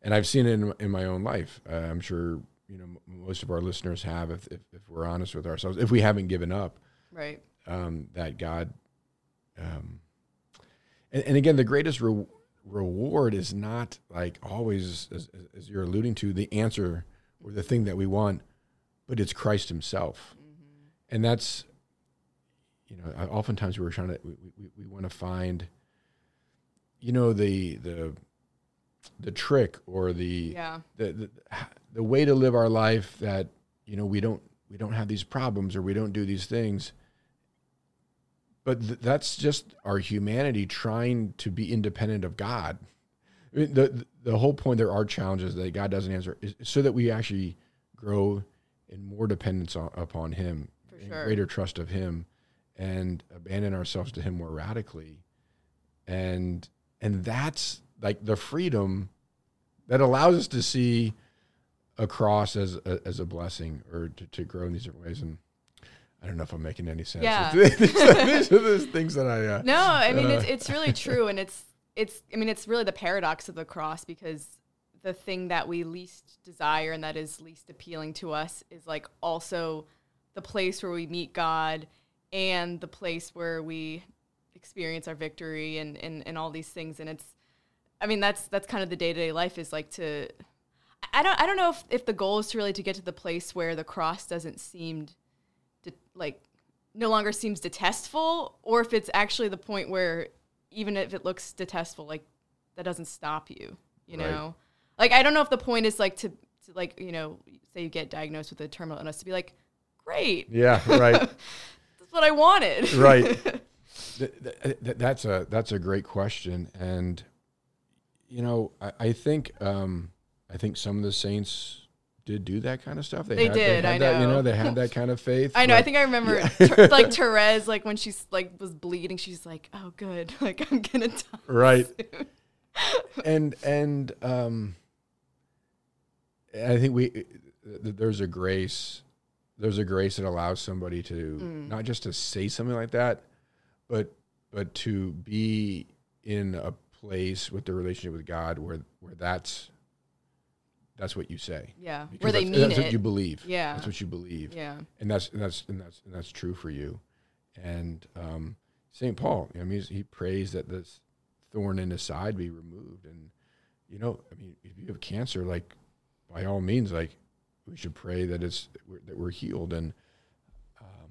and I've seen it in, in my own life. Uh, I'm sure you know m- most of our listeners have, if, if if we're honest with ourselves, if we haven't given up right. um, that God, um, and, and again, the greatest re- reward is not like always, as, as you're alluding to, the answer or the thing that we want, but it's Christ Himself, and that's, you know, oftentimes we're trying to we, we, we want to find, you know, the the the trick or the Yeah. the, the the way to live our life that you know we don't we don't have these problems or we don't do these things but th- that's just our humanity trying to be independent of god I mean, the the whole point there are challenges that god doesn't answer is so that we actually grow in more dependence on, upon him sure. greater trust of him and abandon ourselves to him more radically and and that's like the freedom that allows us to see a cross as a, as a blessing or to, to grow in these different ways and I don't know if I'm making any sense. Yeah. <laughs> these, are, the things that I. Uh, No, I mean Uh, it's it's really true, and it's it's I mean it's really the paradox of the cross because the thing that we least desire and that is least appealing to us is like also the place where we meet God and the place where we experience our victory and and, and all these things, and it's I mean that's that's kind of the day to day life is like to I don't I don't know if if the goal is to really to get to the place where the cross doesn't seem de- like no longer seems detestful or if it's actually the point where even if it looks detestful like that doesn't stop you you Right. know like i don't know if the point is like to, to like you know say you get diagnosed with a terminal illness to be like great yeah, right, <laughs> that's what i wanted right. <laughs> Th- th- th- that's a that's a great question, and you know I, I think um, I think some of the saints did do that kind of stuff. They had, did, had I that, You know. know, they had that kind of faith. <laughs> I know. I think I remember, Ter- <laughs> like Therese, like when she's like was bleeding, she's like, "Oh, good, <laughs> like I'm gonna die." right soon." and and um i think we th- there's a grace there's a grace that allows somebody to Mm. not just to say something like that but but to be in a place with the relationship with god where where that's that's what you say Yeah, Because where they that's, mean that's it. what you believe Yeah. that's what you believe yeah, and that's and that's and that's and that's true for you. And um, Saint Paul, I mean, he prays that this thorn in his side be removed. And you know, I mean, if you have cancer, like by all means, like we should pray that it's that we're, that we're healed. And um,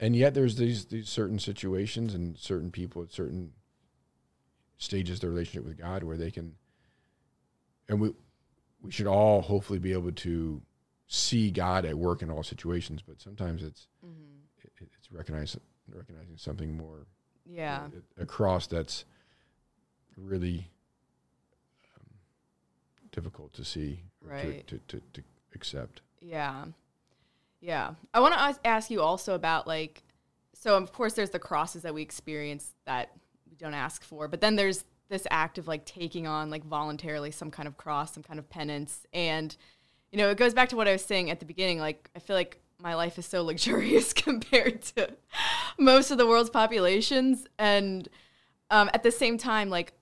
and yet there's these these certain situations and certain people at certain stages of their relationship with God where they can, and we we should all hopefully be able to see God at work in all situations, but sometimes it's hmm it, it's recognizing recognizing something more yeah, a, a that's really um, difficult to see or Right. to, to, to, to accept. yeah, yeah. I want to ask you also about like so of course there's the crosses that we experience that we don't ask for, but then there's this act of like taking on like voluntarily some kind of cross, some kind of penance. And, you know, it goes back to what I was saying at the beginning. Like, I feel like my life is so <laughs> luxurious compared to most of the world's populations. And um, at the same time, like,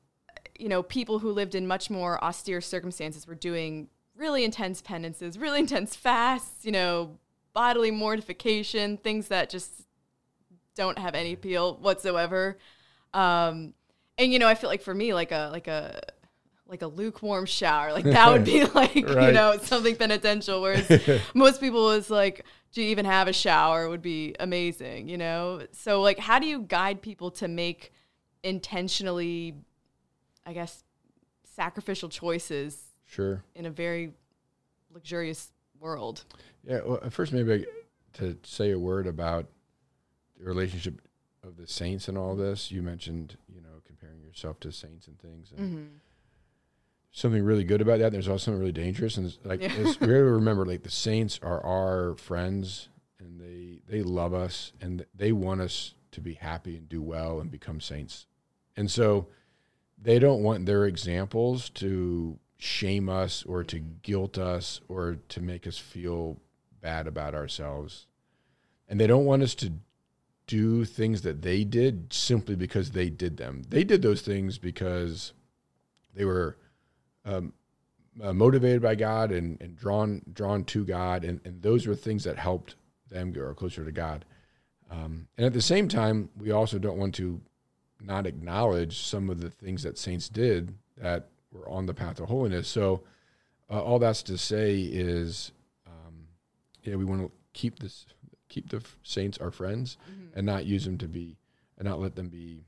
you know, people who lived in much more austere circumstances were doing really intense penances, really intense fasts, you know, bodily mortification, things that just don't have any appeal whatsoever. Um, and you know, I feel like for me, like a like a like a lukewarm shower, like that would be <laughs> like right. you know something penitential. Whereas <laughs> most people is like to even have a shower would be amazing, you know. So like, how do you guide people to make intentionally, I guess, sacrificial choices? Sure. In a very luxurious world. Yeah. Well, first, maybe to say a word about the relationship of the saints and all this. You mentioned, you know, comparing yourself to saints and things. And mm-hmm. Something really good about that. There's also something really dangerous, and like yeah. we gotta <laughs> remember, like the saints are our friends, and they they love us, and they want us to be happy and do well and become saints, and so they don't want their examples to shame us or to guilt us or to make us feel bad about ourselves. And they don't want us to do things that they did simply because they did them. They did those things because they were um, uh, motivated by God and, and drawn drawn to God, and, and those were things that helped them grow closer to God. Um, and at the same time, we also don't want to not acknowledge some of the things that saints did that were on the path of holiness. So, uh, all that's to say is, um, yeah, we want to keep this keep the saints our friends mm-hmm. and not use them to be and not let them be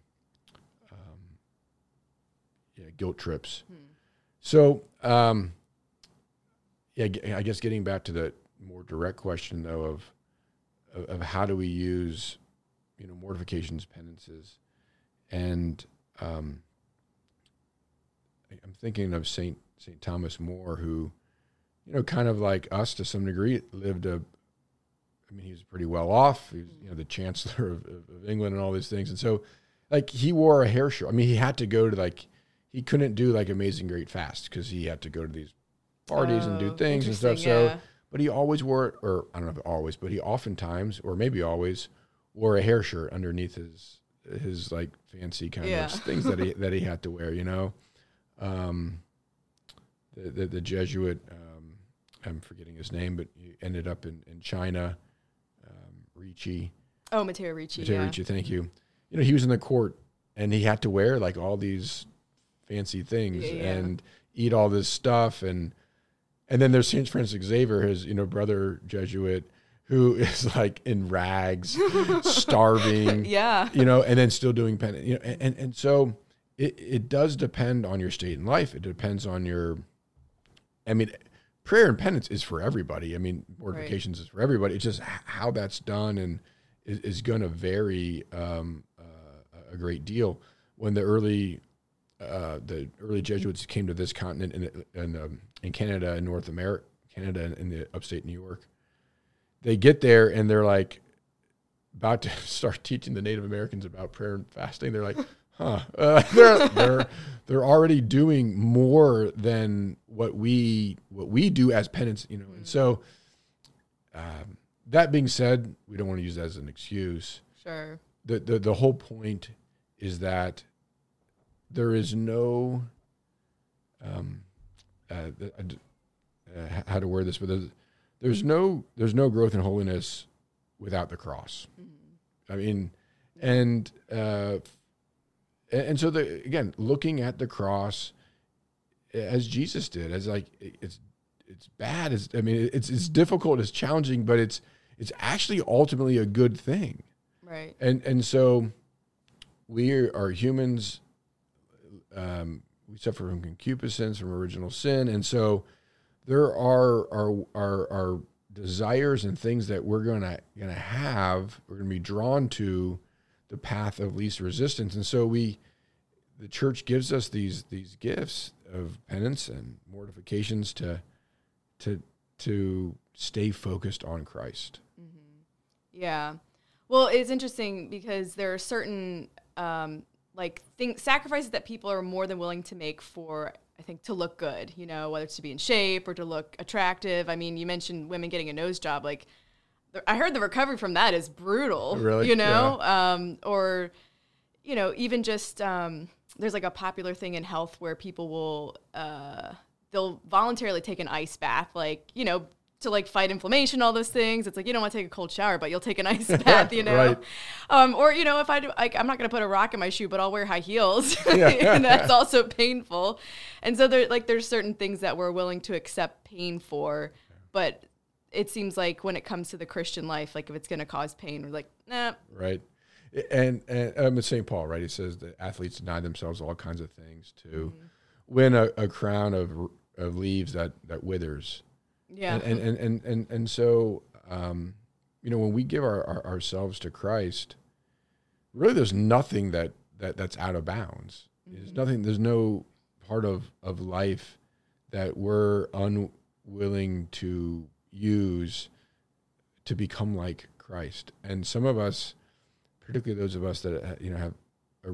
um, yeah guilt trips hmm. so um, yeah i guess getting back to the more direct question though of, of, of how do we use you know mortifications penances and um, i'm thinking of saint saint thomas more who you know kind of like us to some degree lived a I mean, he was pretty well off. He was, you know, the chancellor <laughs> of, of, England and all these things. And so, like, he wore a hair shirt. I mean, he had to go to like, he couldn't do like Amazing Great Fast because he had to go to these parties and do oh, things and stuff. So, yeah. but he always wore, or I don't know if always, but he oftentimes, or maybe always, wore a hair shirt underneath his his like fancy kind yeah. of things that he <laughs> that he had to wear. You know, um, the, the, the Jesuit. Um, I'm forgetting his name, but he ended up in in China Ricci. Oh, Matteo Ricci. Matteo yeah. Ricci, thank you. You know, he was in the court and he had to wear like all these fancy things yeah, and eat all this stuff and and then there's Saint Francis Xavier, his you know brother Jesuit, who <laughs> is like in rags, <laughs> starving, yeah, you know, and then still doing penance, you know, and, and and so it it does depend on your state in life. It depends on your, I mean, prayer and penance is for everybody. I mean, mortifications right. is for everybody. It's just how that's done and is, is going to vary um, uh, a great deal. When the early uh, the early Jesuits came to this continent in in, um, in Canada and North America, Canada and in the upstate New York, they get there and they're like about to <laughs> start teaching the Native Americans about prayer and fasting. They're like, huh? Uh, <laughs> they're they're <laughs> they're already doing more than what we what we do as penance, you know. And so, um, that being said, we don't want to use that as an excuse. Sure. The the the whole point is that there is no um uh, uh, how to word this, but there's, there's no there's no growth in holiness without the cross. Mm-hmm. I mean, and uh, and so the again looking at the cross as Jesus did as like it's it's bad I mean it's it's difficult it's challenging but it's it's actually ultimately a good thing right and and so we are humans um, we suffer from concupiscence from original sin and so there are our our our desires and things that we're gonna gonna have we're gonna be drawn to the path of least resistance. And so we, the church gives us these these gifts of penance and mortifications to to to stay focused on Christ. Mm-hmm. Yeah. Well, it's interesting because there are certain um, like think sacrifices that people are more than willing to make for I think to look good, you know, whether it's to be in shape or to look attractive. I mean, you mentioned women getting a nose job. Like, I heard the recovery from that is brutal. Really? You know, yeah. um, or you know, even just um, there's like a popular thing in health where people will uh, they'll voluntarily take an ice bath, like you know, to like fight inflammation, all those things. It's like you don't want to take a cold shower, but you'll take an <laughs> ice <laughs> bath, you know. right. um, or you know, if I do, like, I'm not gonna put a rock in my shoe, but I'll wear high heels, <laughs> and that's also painful. And so there, like, there's certain things that we're willing to accept pain for, but it seems like when it comes to the Christian life, like if it's gonna cause pain, we're like, nah. Right. And and um, St. Paul, right? He says that athletes deny themselves all kinds of things to mm-hmm. win a, a crown of of leaves that that withers yeah. And and and and, and, so um, you know, when we give our, our, ourselves to Christ, really there's nothing that, that that's out of bounds. Mm-hmm. There's nothing there's no part of, of life that we're unwilling to use to become like Christ. And some of us, particularly those of us that you know have a,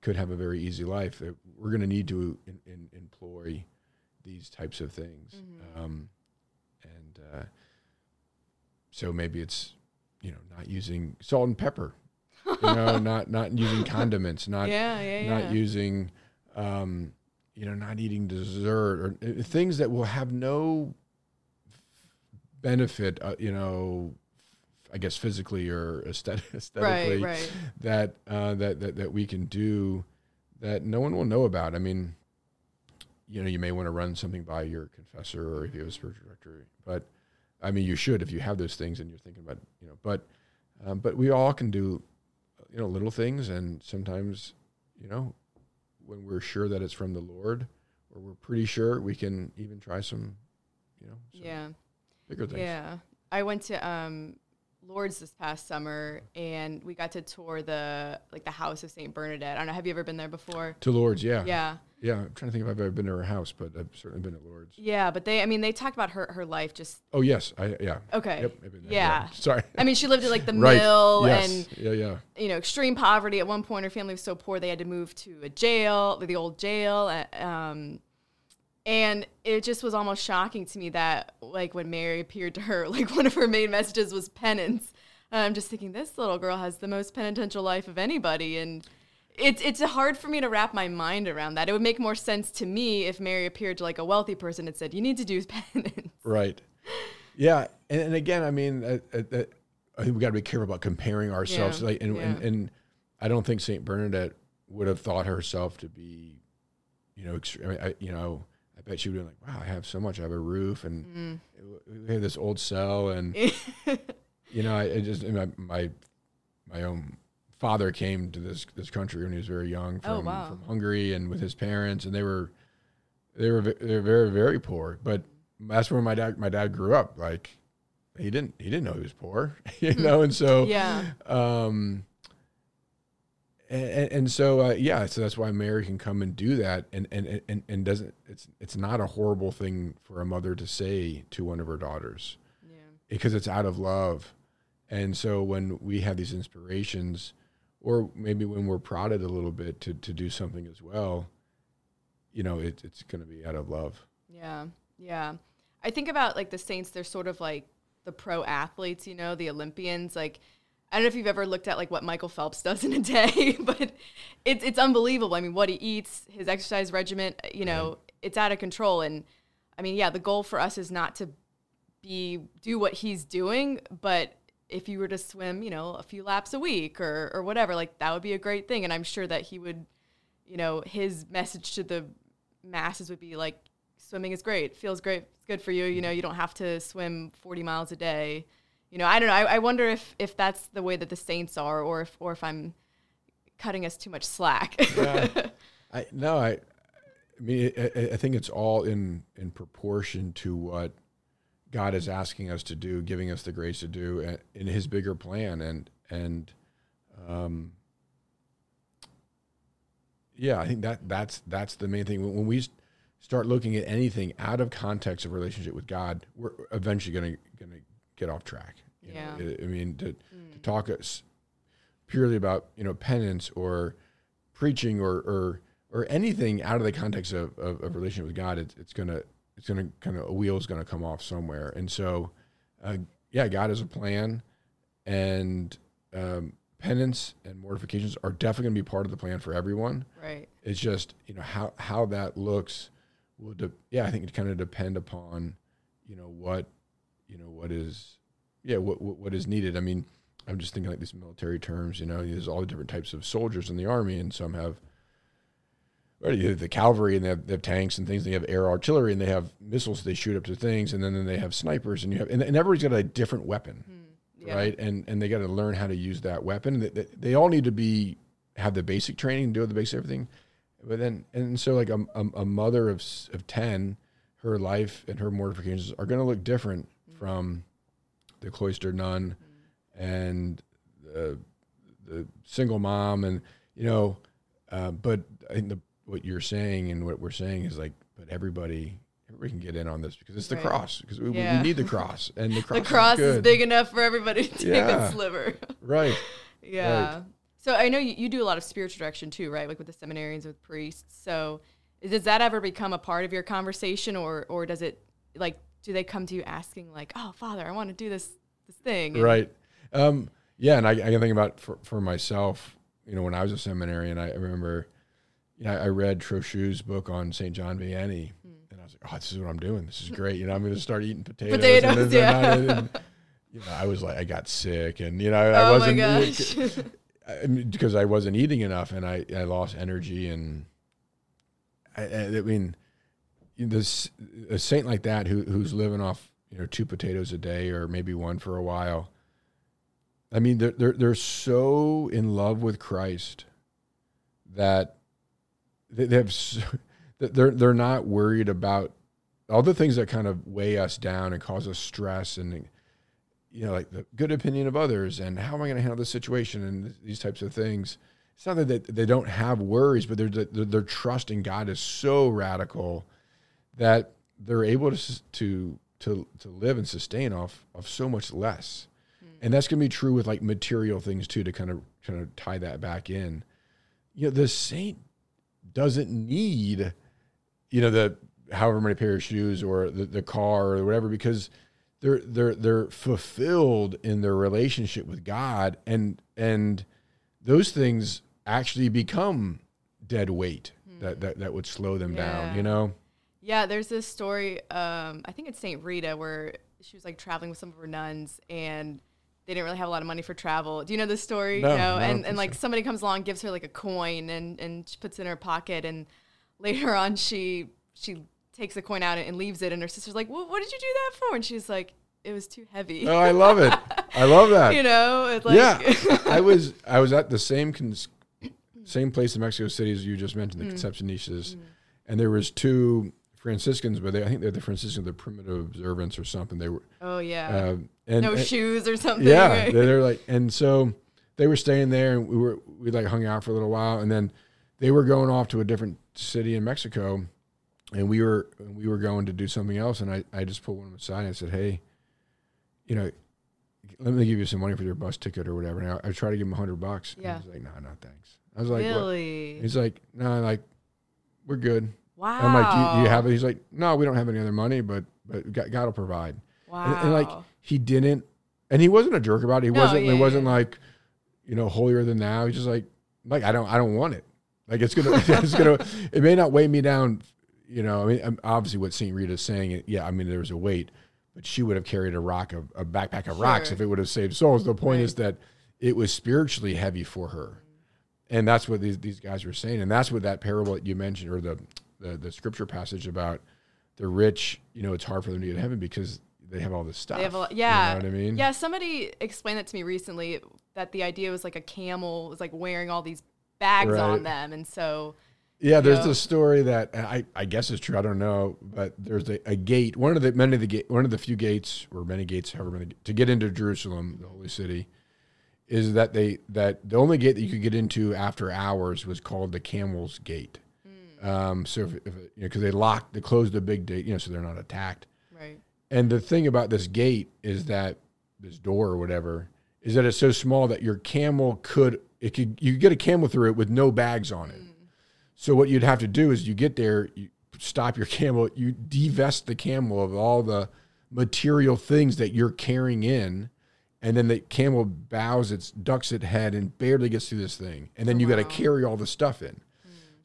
could have a very easy life, that we're going to need to in, in, employ these types of things. Mm-hmm. Um, and uh, so maybe it's you know not using salt and pepper, you know, <laughs> not not using condiments, not yeah, yeah, not yeah. using um, you know not eating dessert or uh, things that will have no benefit, uh, you know. I guess physically or aesthetic, <laughs> aesthetically, right, right. that uh, that that that we can do that no one will know about. I mean, you know, you may want to run something by your confessor or if you have a spiritual director. But I mean, you should if you have those things and you're thinking about, you know. But um, but we all can do, you know, little things, and sometimes, you know, when we're sure that it's from the Lord, or we're pretty sure, we can even try some, you know, yeah, bigger things. Yeah, I went to um, Lourdes this past summer, and we got to tour the like the house of Saint Bernadette. I don't know. Have you ever been there before? To Lourdes, yeah. Yeah. Yeah, I'm trying to think if I've ever been to her house, but I've certainly been at Lourdes. Yeah, but they, I mean, they talked about her her life just. Oh yes, I yeah. Okay. Yep. Yeah. yeah. <laughs> Sorry. I mean, she lived at like the right. mill yes. and yeah, yeah. You know, extreme poverty. At one point, her family was so poor they had to move to a jail, the old jail. Uh, um, and it just was almost shocking to me that like when Mary appeared to her, <laughs> like one of her main messages was penance. I'm just thinking this little girl has the most penitential life of anybody, and it's it's hard for me to wrap my mind around that. It would make more sense to me if Mary appeared to like a wealthy person and said, "You need to do <laughs> penance." Right. Yeah, and, and again, I mean, uh, uh, uh I think we got to be careful about comparing ourselves. Yeah. Like, and, yeah. and, and I don't think Saint Bernadette would have thought herself to be, you know, I, I you know, She would be like, "Wow, I have so much. I have a roof, and mm. we have this old cell, and <laughs> you know, I, I just my my my own father came to this this country when he was very young oh, from, oh, wow. from Hungary and with his parents, and they were they were they were very very poor. But that's where my dad my dad grew up. Like he didn't he didn't know he was poor, <laughs> you hmm. know, and so yeah. Um, and, and so uh, yeah, so that's why Mary can come and do that, and, and and and doesn't it's it's not a horrible thing for a mother to say to one of her daughters, yeah, because it's out of love, and so when we have these inspirations, or maybe when we're prodded a little bit to, to do something as well, you know, it, it's going to be out of love. Yeah. Yeah. I think about like the Saints, they're sort of like the pro athletes, you know, the Olympians. Like, I don't know if you've ever looked at like what Michael Phelps does in a day, <laughs> but it's, it's unbelievable. I mean, what he eats, his exercise regimen, uh, you know, right. it's out of control. And I mean, yeah, the goal for us is not to be, do what he's doing, but if you were to swim, you know, a few laps a week or or whatever, like that would be a great thing. And I'm sure that he would, you know, his message to the masses would be like, swimming is great, feels great, it's good for you. You know, you don't have to swim 40 miles a day. You know, I don't know. I, I wonder if if that's the way that the Saints are, or if or if I'm cutting us too much slack. yeah. <laughs> I no, I. I mean, I, I think it's all in in proportion to what God is asking us to do, giving us the grace to do in His bigger plan, and and um, yeah, I think that that's that's the main thing. When we start looking at anything out of context of relationship with God, we're eventually gonna gonna get off track. yeah, know? I mean, to, mm. talk us purely about you know penance or preaching or or or anything out of the context of, of, of relationship with God, it's, it's gonna it's gonna kind of a wheel is gonna come off somewhere. And so, uh, yeah, God has a plan, and um, penance and mortifications are definitely gonna be part of the plan for everyone. Right. It's just you know how how that looks will de- yeah I think it kind of depend upon you know what you know what is yeah what, what what is needed. I mean I'm just thinking like these military terms. You know there's all the different types of soldiers in the army, and some have well, you have the cavalry and they have, they have tanks and things. And They have air artillery and they have missiles they shoot up to things, and then, then they have snipers and you have and, and everybody's got a different weapon, hmm. Yeah. right? And and they got to learn how to use that weapon. They, they, they all need to be have the basic training, and do the basic everything, but then and so like a, a, a mother of of ten, her life and her mortifications are going to look different from the cloistered nun and the the single mom and you know uh, but i think the what you're saying and what we're saying is like but everybody everybody can get in on this because it's the Right. cross because we, we- Yeah. we need the cross and the cross, <laughs> the cross is, is, big enough for everybody to take Yeah. a sliver. <laughs> right yeah. So I know you, you do a lot of spiritual direction too, right? Like with the seminarians, with priests. So does that ever become a part of your conversation, or or does it like do they come to you asking like, "Oh, Father, I want to do this this thing"? And- right um yeah and i, I can think about for, for myself you know when i was a seminarian i, I remember you know i read trochu's book on st john vianney Hmm. and i was like oh this is what i'm doing this is great you know i'm going to start eating potatoes, Potatoes, and, yeah. and that, and, you know i was like i got sick and you know i Oh wasn't gosh. I mean, because I wasn't eating enough and I, I lost energy and I, I I mean this a saint like that who who's living off you know two potatoes a day or maybe one for a while. I mean they're they're they're so in love with Christ that they, they have so, <laughs> they're they're not worried about all the things that kind of weigh us down and cause us stress and you know, like the good opinion of others and how am I going to handle this situation and these types of things. It's not that they, they don't have worries, but their their trust in God is so radical that they're able to to to to live and sustain off of so much less. Hmm. And that's going to be true with like material things too. To kind of kind of tie that back in, you know, the saint doesn't need, you know, the however many pair of shoes or the, the car or whatever because they're they're they're fulfilled in their relationship with God and and those things actually become dead weight hmm. that, that that would slow them down you know Yeah, there's this story. Um, I think it's Saint Rita where she was like traveling with some of her nuns and they didn't really have a lot of money for travel. Do you know this story? No, no, I don't and and like somebody comes along, gives her like a coin and and she puts it in her pocket and later <laughs> on she she takes the coin out and leaves it and her sister's like, well, what did you do that for? And she's like, it was too heavy. oh i love it i love <laughs> that you know, it's like yeah <laughs> i was i was at the same cons- same place in mexico city as you just mentioned the Mm. conception niches and there was two franciscans but they, i think they're the franciscans the primitive observance or something they were oh yeah, uh, and no and- shoes or something. Yeah, right? they- they're like, and so they were staying there, and we were we like hung out for a little while, and then they were going off to a different city in Mexico, and we were we were going to do something else, and I I just pulled one of them aside and I said, hey, you know, let me give you some money for your bus ticket or whatever. And I, I tried to give him a hundred bucks. and Yeah. he's like, no, no, thanks. I was like, what? really? He's like, no, like, we're good. Wow. I'm like, do you, do you have it? He's like, no, we don't have any other money, but but God, will provide. Wow. And, and, like he didn't, and he wasn't a jerk about it. He No, wasn't. yeah, he wasn't like, you know, holier than thou. He's just like, like I don't, I don't want it. Like it's gonna, <laughs> it's gonna. It may not weigh me down. You know, I mean, um, obviously what Saint Rita's saying. Yeah, I mean, there was a weight, but she would have carried a rock of a backpack of rocks if it would have saved souls. The point Right. is that it was spiritually heavy for her, and that's what these these guys were saying, and that's what that parable that you mentioned or the the, the scripture passage about the rich. You know, it's hard for them to get to heaven because they have all this stuff. They have a lot, yeah. You know what I mean? Yeah, somebody explained that to me recently that the idea was like a camel was like wearing all these bags Right. on them. And so, Yeah, there's this story that I, I guess is true. I don't know, but there's a, a gate. One of the many of the gate, one of the few gates or many gates, however many, to get into Jerusalem, the holy city, is that they that the only gate that you could get into after hours was called the Camel's Gate. Um, so if, if it- you know, because they locked, they closed the big gate, you know, so they're not attacked. right. And the thing about this gate is that this door or whatever is that it's so small that your camel could it could you could get a camel through it with no bags on it. So what you'd have to do is you get there, you stop your <laughs> camel, you divest the camel of all the material things that you're carrying in, and then the camel bows its ducks its head and barely gets through this thing, and then you got to carry all the stuff in.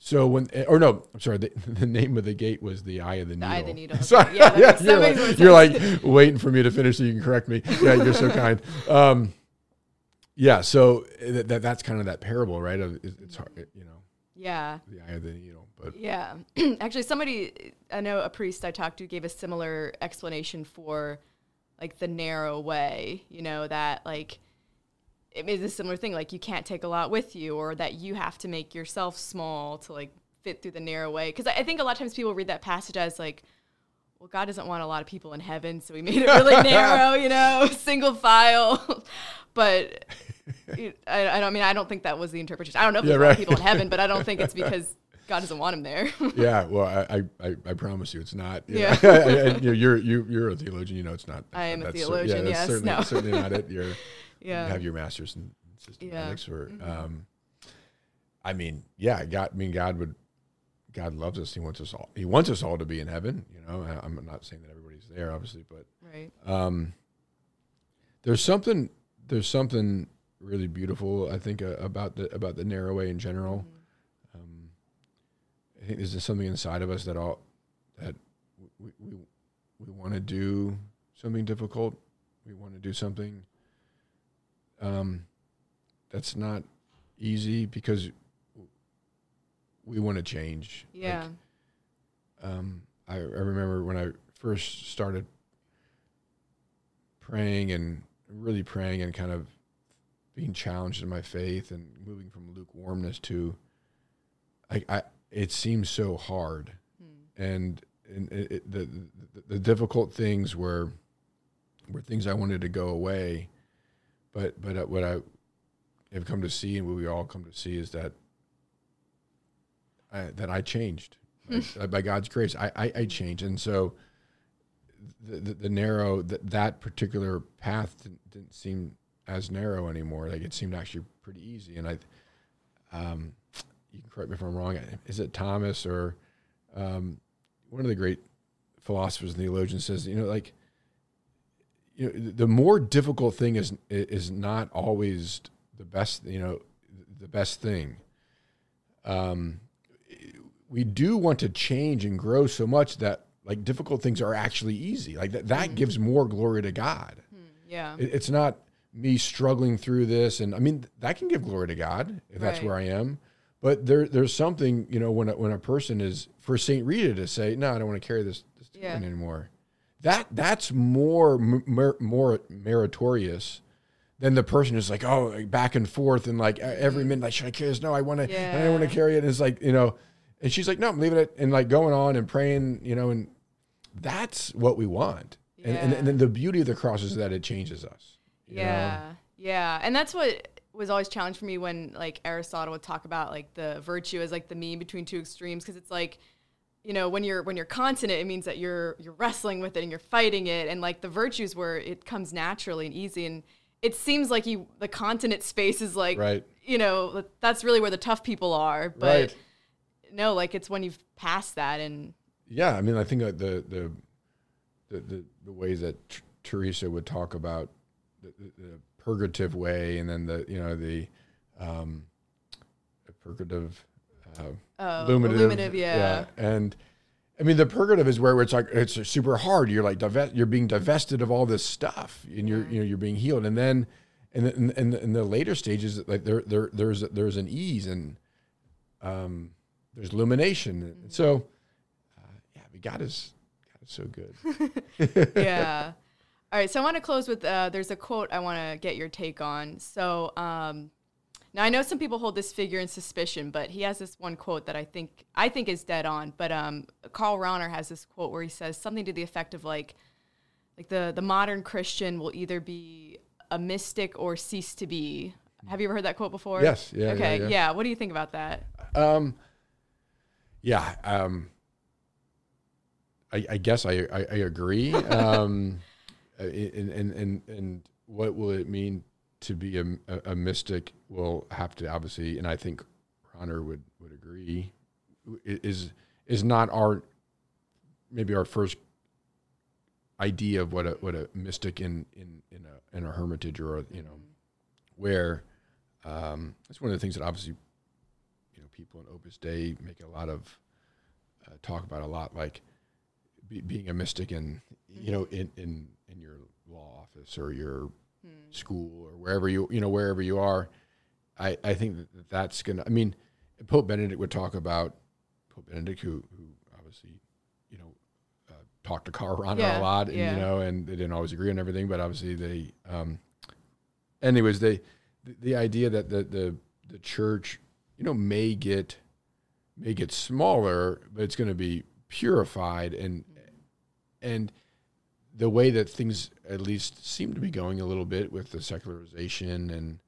So when, or no, I'm sorry, the, <laughs> the name of the gate was the Eye of the Needle. The Eye of the Needle. So- <laughs> Yeah, yeah, <laughs> you're, like, you're like waiting for me to finish so you can correct me. Yeah, you're so kind. Um, yeah, so that, that that's kind of that parable, right? It's hard, it, you know, Yeah. the Eye of the Needle, but Yeah. <clears throat> Actually, somebody, I know a priest I talked to gave a similar explanation for like the narrow way, you know, that like it is a similar thing. Like you can't take a lot with you or that you have to make yourself small to like fit through the narrow way. Cause I I think a lot of times people read that passage as like, well, God doesn't want a lot of people in heaven, so he made it really <laughs> narrow, you know, <laughs> single file. but <laughs> it- I, I don't I mean I don't think that was the interpretation. I don't know if Yeah, there's a lot of right. people in heaven, but I don't think it's because God doesn't want him there. yeah, well, I, I, I, promise you, it's not. you Yeah. know. And, you know, you're you, you're a theologian. You know, it's not. I am a that's cer- theologian, Yeah, yes, certainly, no. certainly not it. You're yeah. you have your master's in systematics, or Mm-hmm. um, I mean, yeah, God. I mean, God would. God loves us. He wants us all. He wants us all to be in heaven. You know, I'm not saying that everybody's there, obviously, but right. um, there's something. There's something really beautiful. I think uh, about the about the narrow way in general. Um, I think there's just something inside of us that all that we we, we want to do something difficult. We want to do something um, that's not easy because we want to change. Like, Yeah. um, I, I remember when I first started praying and really praying and kind of being challenged in my faith and moving from lukewarmness to I, I it seems so hard Hmm. and and it, it, the, the the difficult things were were things I wanted to go away but but uh, what I have come to see and what we all come to see is that I, that I changed <laughs> by, by God's grace. I, I, I changed, and so the the, the narrow that that particular path didn't, didn't seem as narrow anymore. Like it seemed actually pretty easy. And I, um, you can correct me if I'm wrong. Is it Thomas or um, one of the great philosophers and theologians says, you know, like you know, the more difficult thing is is not always the best. You know, the best thing. Um, we do want to change and grow so much that like difficult things are actually easy. Like that, that gives more glory to God. Yeah. It, it's not me struggling through this, and I mean that can give glory to God if that's where I am. But there, there's something you know when a, when a person is for Saint Rita to say, "No, I don't want to carry this, this Yeah. anymore." That that's more mer, more meritorious than the person who's like, "Oh, like, back and forth and like every mm. minute, like, should I carry this? No, I want to. I don't want to carry it." And it's like you know, and she's like, "No, I'm leaving it," and like going on and praying, you know, and that's what we want. And, and, and then the beauty of the cross is that it changes us. you know? Yeah. Yeah. And that's what was always challenged for me when like Aristotle would talk about like the virtue as like the mean between two extremes because it's like you know when you're when you're continent it means that you're you're wrestling with it and you're fighting it and like the virtues where it comes naturally and easy and it seems like you the continent space is like Right. you know that's really where the tough people are but Right. no like it's when you've passed that and Yeah, I mean, I think like the the the the, the ways that T- Teresa would talk about the, the, the purgative way, and then the you know the um, the purgative, uh, uh, illuminative, illuminative yeah, and. I mean, the purgative is where it's like it's super hard. You're like divest, you're being divested of all this stuff, and you're you know you're being healed. And then, and in, in, in the later stages, like there there there's there's an ease and um, there's illumination. And so, uh, yeah, but God is God is so good. <laughs> yeah. All right. So I want to close with uh, there's a quote I want to get your take on. So um, now I know some people hold this figure in suspicion, but he has this one quote that I think I think is dead on. But um, Karl Rahner has this quote where he says something to the effect of like, like the the modern Christian will either be a mystic or cease to be. Have you ever heard that quote before? Yes. Yeah, yeah, Okay. yeah. What do you think about that? Um, yeah. Um, I, I guess I I, I agree. <laughs> Um, uh, and, and and and what will it mean to be a, a, a mystic will have to obviously, and I think Hunter would would agree, is is not our maybe our first idea of what a what a mystic in in in a in a hermitage or a, you know where um, it's one of the things that obviously you know people in Opus Dei make a lot of uh, talk about a lot like be, being a mystic in you know in in in your law office or your school or wherever you you know wherever you are i i think that that's gonna i mean pope benedict would talk about pope benedict who who obviously you know uh, talked to Karl Rahner Yeah, a lot and yeah. you know and they didn't always agree on everything but obviously they um anyways they the, the idea that the the the church you know may get may get smaller but it's going to be purified and and the way that things at least seem to be going a little bit with the secularization and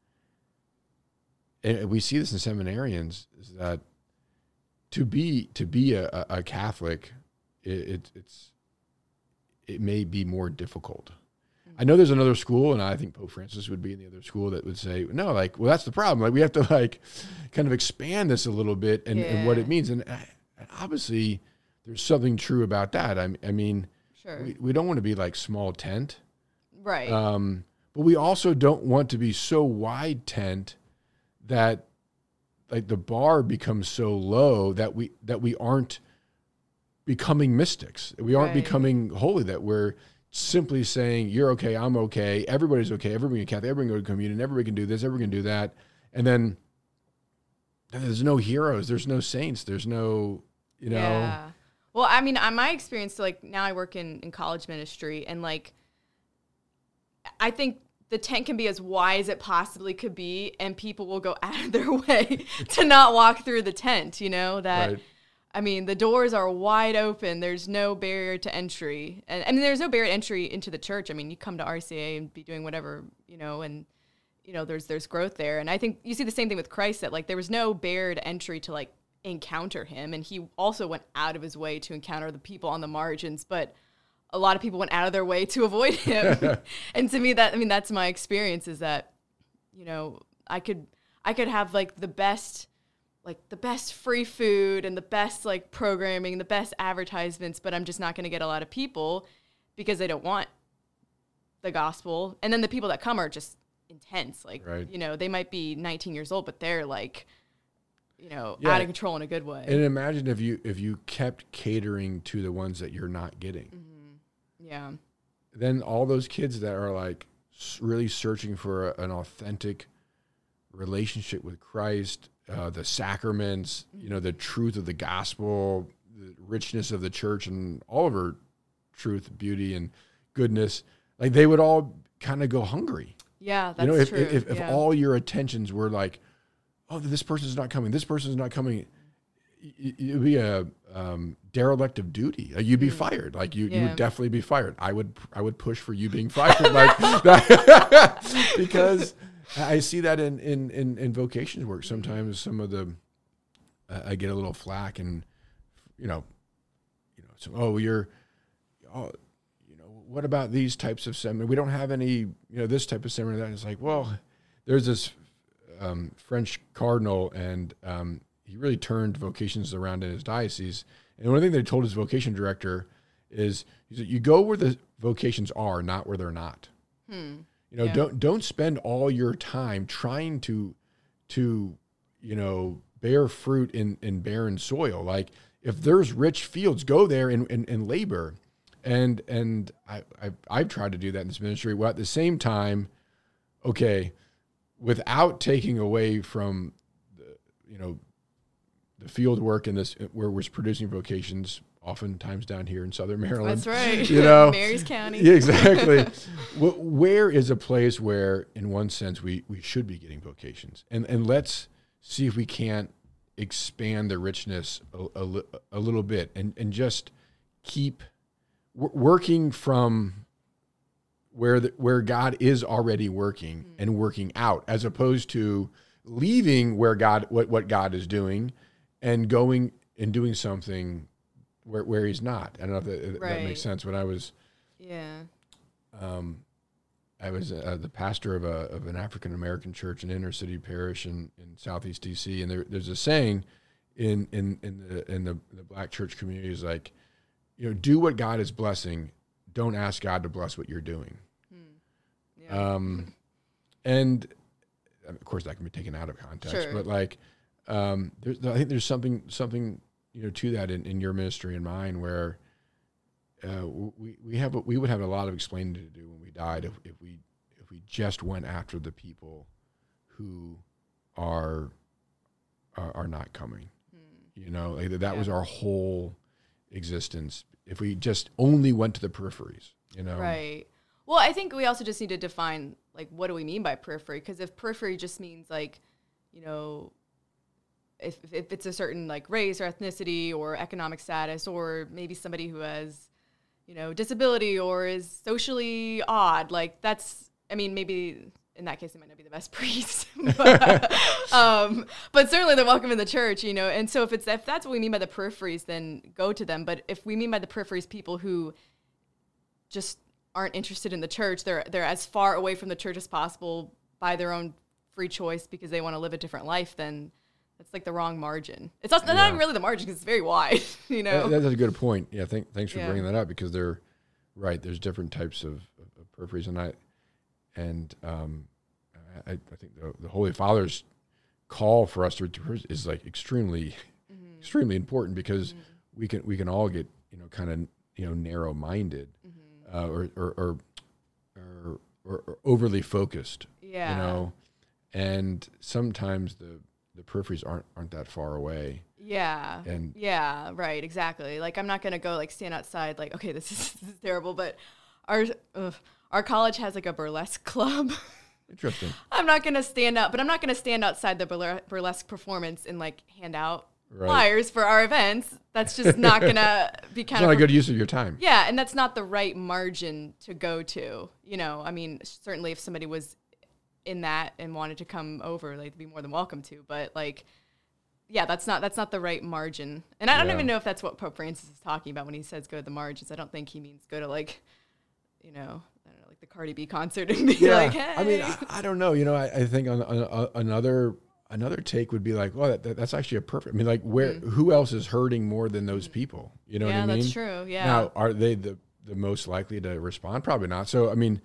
and we see this in seminarians is that to be to be a, a Catholic, it, it it's it may be more difficult. I know there's another school, and I think Pope Francis would be in the other school that would say, no, like, well, that's the problem. Like, we have to like kind of expand this a little bit and, and what it means. And, uh, and obviously, there's something true about that. I, I mean, Sure. we, we don't want to be like small tent, right. um, but we also don't want to be so wide tent that like the bar becomes so low that we that we aren't becoming mystics. We aren't Right. becoming holy. That we're simply saying you're okay, I'm okay, everybody's okay, everybody can Catholic, everybody can go to communion, everybody can do this, everybody can do that, and then there's no heroes, there's no saints, there's no you know Yeah. Well, I mean, on my experience, like now I work in, in college ministry, and like, I think the tent can be as wide as it possibly could be, and people will go <laughs> out of their way to not walk through the tent. You know that. Right. I mean, the doors are wide open. There's no barrier to entry, and I mean, there's no barrier to entry into the church. I mean, you come to RCIA and be doing whatever you know, and you know, there's there's growth there. And I think you see the same thing with Christ that like there was no barrier to entry to like encounter him, and he also went out of his way to encounter the people on the margins, but a lot of people went out of their way to avoid him. <laughs> <laughs> and to me, that I mean, that's my experience is that you know I could I could have like the best like the best free food and the best like programming, the best advertisements, but I'm just not going to get a lot of people because they don't want the gospel. And then the people that come are just intense. Like, Right. you know, they might be 19 years old, but they're like, you know, Yeah. out of control in a good way. And imagine if you if you kept catering to the ones that you're not getting. Mm-hmm. Yeah. then all those kids that are like really searching for a, an authentic relationship with Christ, uh, the sacraments, you know, the truth of the gospel, the richness of the church, and all of her truth, beauty, and goodness, like they would all kind of go hungry. Yeah, that's you know, if, true. if, if yeah. all your attentions were like, oh, this person's not coming, this person's not coming, y- it'd be a um, derelict of duty. Like you'd be fired. Like you, you Mm. Yeah. would definitely be fired. I would, I would push for you being fired, <laughs> like that, <laughs> because I see that in in in, in vocations work. Sometimes some of the, uh, I get a little flack, and you know, you know, so oh, you're, oh, you know, what about these types of seminar? We don't have any, you know, this type of seminar. That it's like, well, there's this um, French cardinal, and um, he really turned vocations around in his diocese. And one thing they told his vocation director is, he said, "You go where the vocations are, not where they're not. Hmm. You know, Yeah. don't don't spend all your time trying to to you know bear fruit in in barren soil. Like if there's rich fields, go there and and, and labor." And and I I've, I've tried to do that in this ministry. Well, at the same time, okay, without taking away from the you know the field work in this where we're producing vocations oftentimes down here in southern maryland. That's right. you <laughs> know? Mary's County. yeah, exactly. <laughs> Where is a place where in one sense we we should be getting vocations? And and let's see if we can't expand the richness a, a, a little bit and and just keep w- working from where the, where God is already working mm. and working out, as opposed to leaving where God what what God is doing, and going and doing something where where He's not. I don't know if that, if that makes sense. When I was Yeah. um, I was uh, the pastor of a of an African American church, an inner city parish in, in Southeast DC, and there, there's a saying in in in the in the, the black church community is like, you know, do what God is blessing. Don't ask God to bless what you're doing. Yeah. Um, and of course that can be taken out of context, Sure. but like, um, there's, I think there's something something you know to that in, in your ministry and mine where uh, we we have a, we would have a lot of explaining to do when we died if, if we if we just went after the people who are are, are not coming. You know, like that, that was our whole existence. If we just only went to the peripheries, you know, Right. Well, I think we also just need to define like what do we mean by periphery? Because if periphery just means like, you know, if if it's a certain like race or ethnicity or economic status or maybe somebody who has, you know, disability or is socially odd, like that's I mean maybe in that case they might not be the best <laughs> priest, but, um, but certainly they're welcome in the church, you know. And so if it's if that's what we mean by the peripheries, then go to them. But if we mean by the peripheries people who just aren't interested in the church. They're they're as far away from the church as possible by their own free choice because they want to live a different life. Then that's like the wrong margin. It's not, not Yeah. even really the margin because it's very wide. <laughs> You know. Uh, that's a good point. Yeah, thank, thanks for Yeah. bringing that up because they're right. There's different types of, of, peripheries, and I and um, I, I think the, the Holy Father's call for us to to- is like extremely Mm-hmm. extremely important because we can we can all get you know kind of you know narrow minded Mm-hmm. uh, or, or, or or or or overly focused. yeah. You know, and sometimes the the peripheries aren't aren't that far away. Yeah. And- yeah, right, exactly. Like I'm not gonna go like stand outside like okay this is, <laughs> this is terrible, but our ugh, our college has like a burlesque club. <laughs> Interesting. I'm not gonna stand up, but I'm not gonna stand outside the burle- burlesque performance and like hand out Right. flyers for our events. That's just not gonna <laughs> be It's kind not a good use of your time. yeah, and that's not the right margin to go to. You know, I mean, certainly if somebody was in that and wanted to come over, like, they'd be more than welcome to. But like, yeah, that's not that's not the right margin. And I don't even know if that's what Pope Francis is talking about when he says go to the margins. I don't think he means go to like, you know, I don't know, like the Cardi B concert and be like, hey. I mean, I, I don't know. You know, I, I think on, on, on another another take would be like, well, that, that- that's actually a perfect. I mean, like, where who else is hurting more than those people? You know Mm. yeah, what I mean? that's true. Yeah. Now, are they the the most likely to respond? Probably not. So, I mean,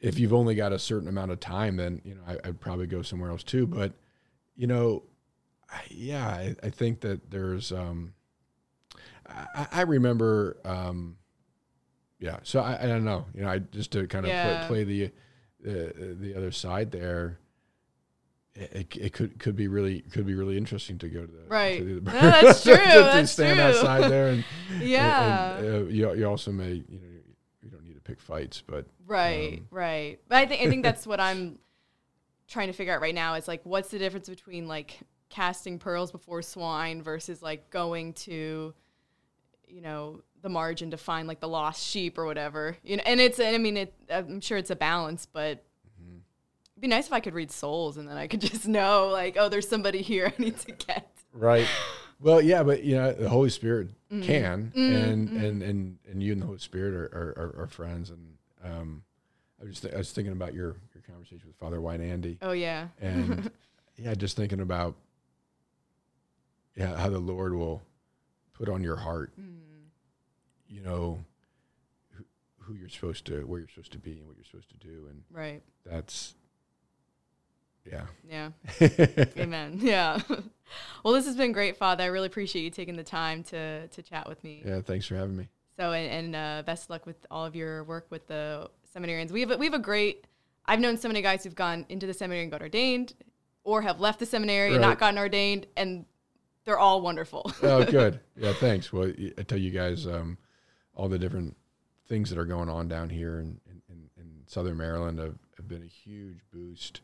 if you've only got a certain amount of time, then you know, I, I'd probably go somewhere else too. But you know, I, yeah, I, I think that there's. Um, I, I remember. Um, yeah, so I, I don't know. You know, I just to kind of Yeah. play, play the the the other side there. It, it, could could be really could be really interesting to go to the Right. to the- No, <laughs> that's true, <laughs> to, that's stand true. outside there and <laughs> yeah. and, uh, you, you also may you know you don't need to pick fights but Right, Um, right. But I think I think that's <laughs> what I'm trying to figure out right now is like what's the difference between like casting pearls before swine versus like going to you know the margin to find like the lost sheep or whatever. You know, and it's and I mean it I'm sure it's a balance, but Mm-hmm. it'd be nice if I could read souls and then I could <laughs> just know like oh there's somebody here I need to get. right well yeah but you know the holy spirit Mm-hmm. can and, and and and you and the holy spirit are, are, are friends and um I was, th- I was thinking about your your conversation with Father White Andy Oh yeah. and <laughs> yeah just thinking about yeah how the Lord will put on your heart Mm. you know who, who you're supposed to where you're supposed to be and what you're supposed to do and Right. that's yeah Yeah. <laughs> Amen. <laughs> Yeah. well, this has been great, Father. I really appreciate you taking the time to to chat with me. yeah thanks for having me So, and, and uh, best luck with all of your work with the seminarians. We have a, we have a great. I've known so many guys who've gone into the seminary and got ordained, or have left the seminary and not gotten ordained, and they're all wonderful. <laughs> oh good <laughs> yeah thanks well I tell you guys um all the different things that are going on down here in in, in, in southern maryland have, have been a huge boost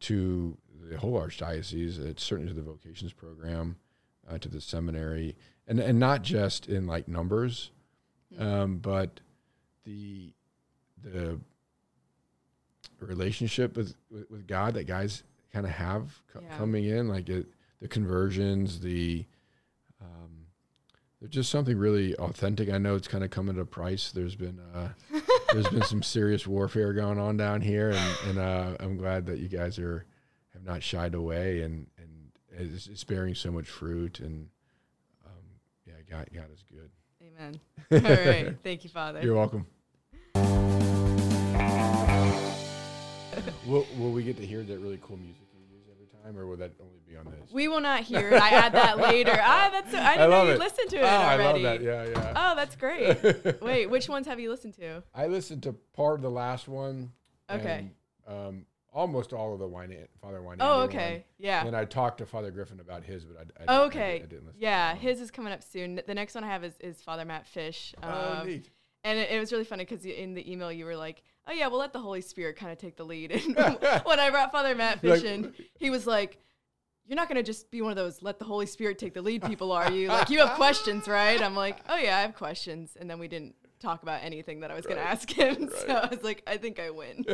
to the whole archdiocese it's certainly to the vocations program uh, to the seminary and and not just in like numbers um but the the relationship with with, god that guys kind of have co- Yeah. coming in like it the conversions, the um, there's just something really authentic. I know it's kind of coming at a price. There's been uh, <laughs> there's been some serious warfare going on down here, and, and uh, I'm glad that you guys are have not shied away and and is, is bearing so much fruit. And um, yeah, God, God is good. Amen. <laughs> All right, thank you, Father. You're welcome. <laughs> will, will we get to hear that really cool music you use every time, or will that only be on this? We will not hear it. I add that <laughs> later. Ah, that's. So, I didn't I love know you it. listened to it oh, already. I love that. Yeah, yeah. Oh, that's great. Wait, which ones have you listened to? I listened to part of the last one. Okay. And, um, almost all of the wine, Father Wine. Oh, okay. Yeah. And I talked to Father Griffin about his, but I, I, didn't- Oh, okay. didn't- I didn't listen. Yeah, to his is coming up soon. The next one I have is, is Father Matt Fish. one. Oh, Um, neat. And it, it was really funny because in the email you were like, "Oh yeah, we'll let the Holy Spirit kind of take the lead." <laughs> And <laughs> when I brought Father Matt Like- Fish in, he was like, "You're not gonna just be one of those let the Holy Spirit take the lead people, are you? Like you have questions, right?" I'm like, "Oh yeah, I have questions." And then we didn't talk about anything that I was gonna ask him, <laughs> so I was like, "I think I win."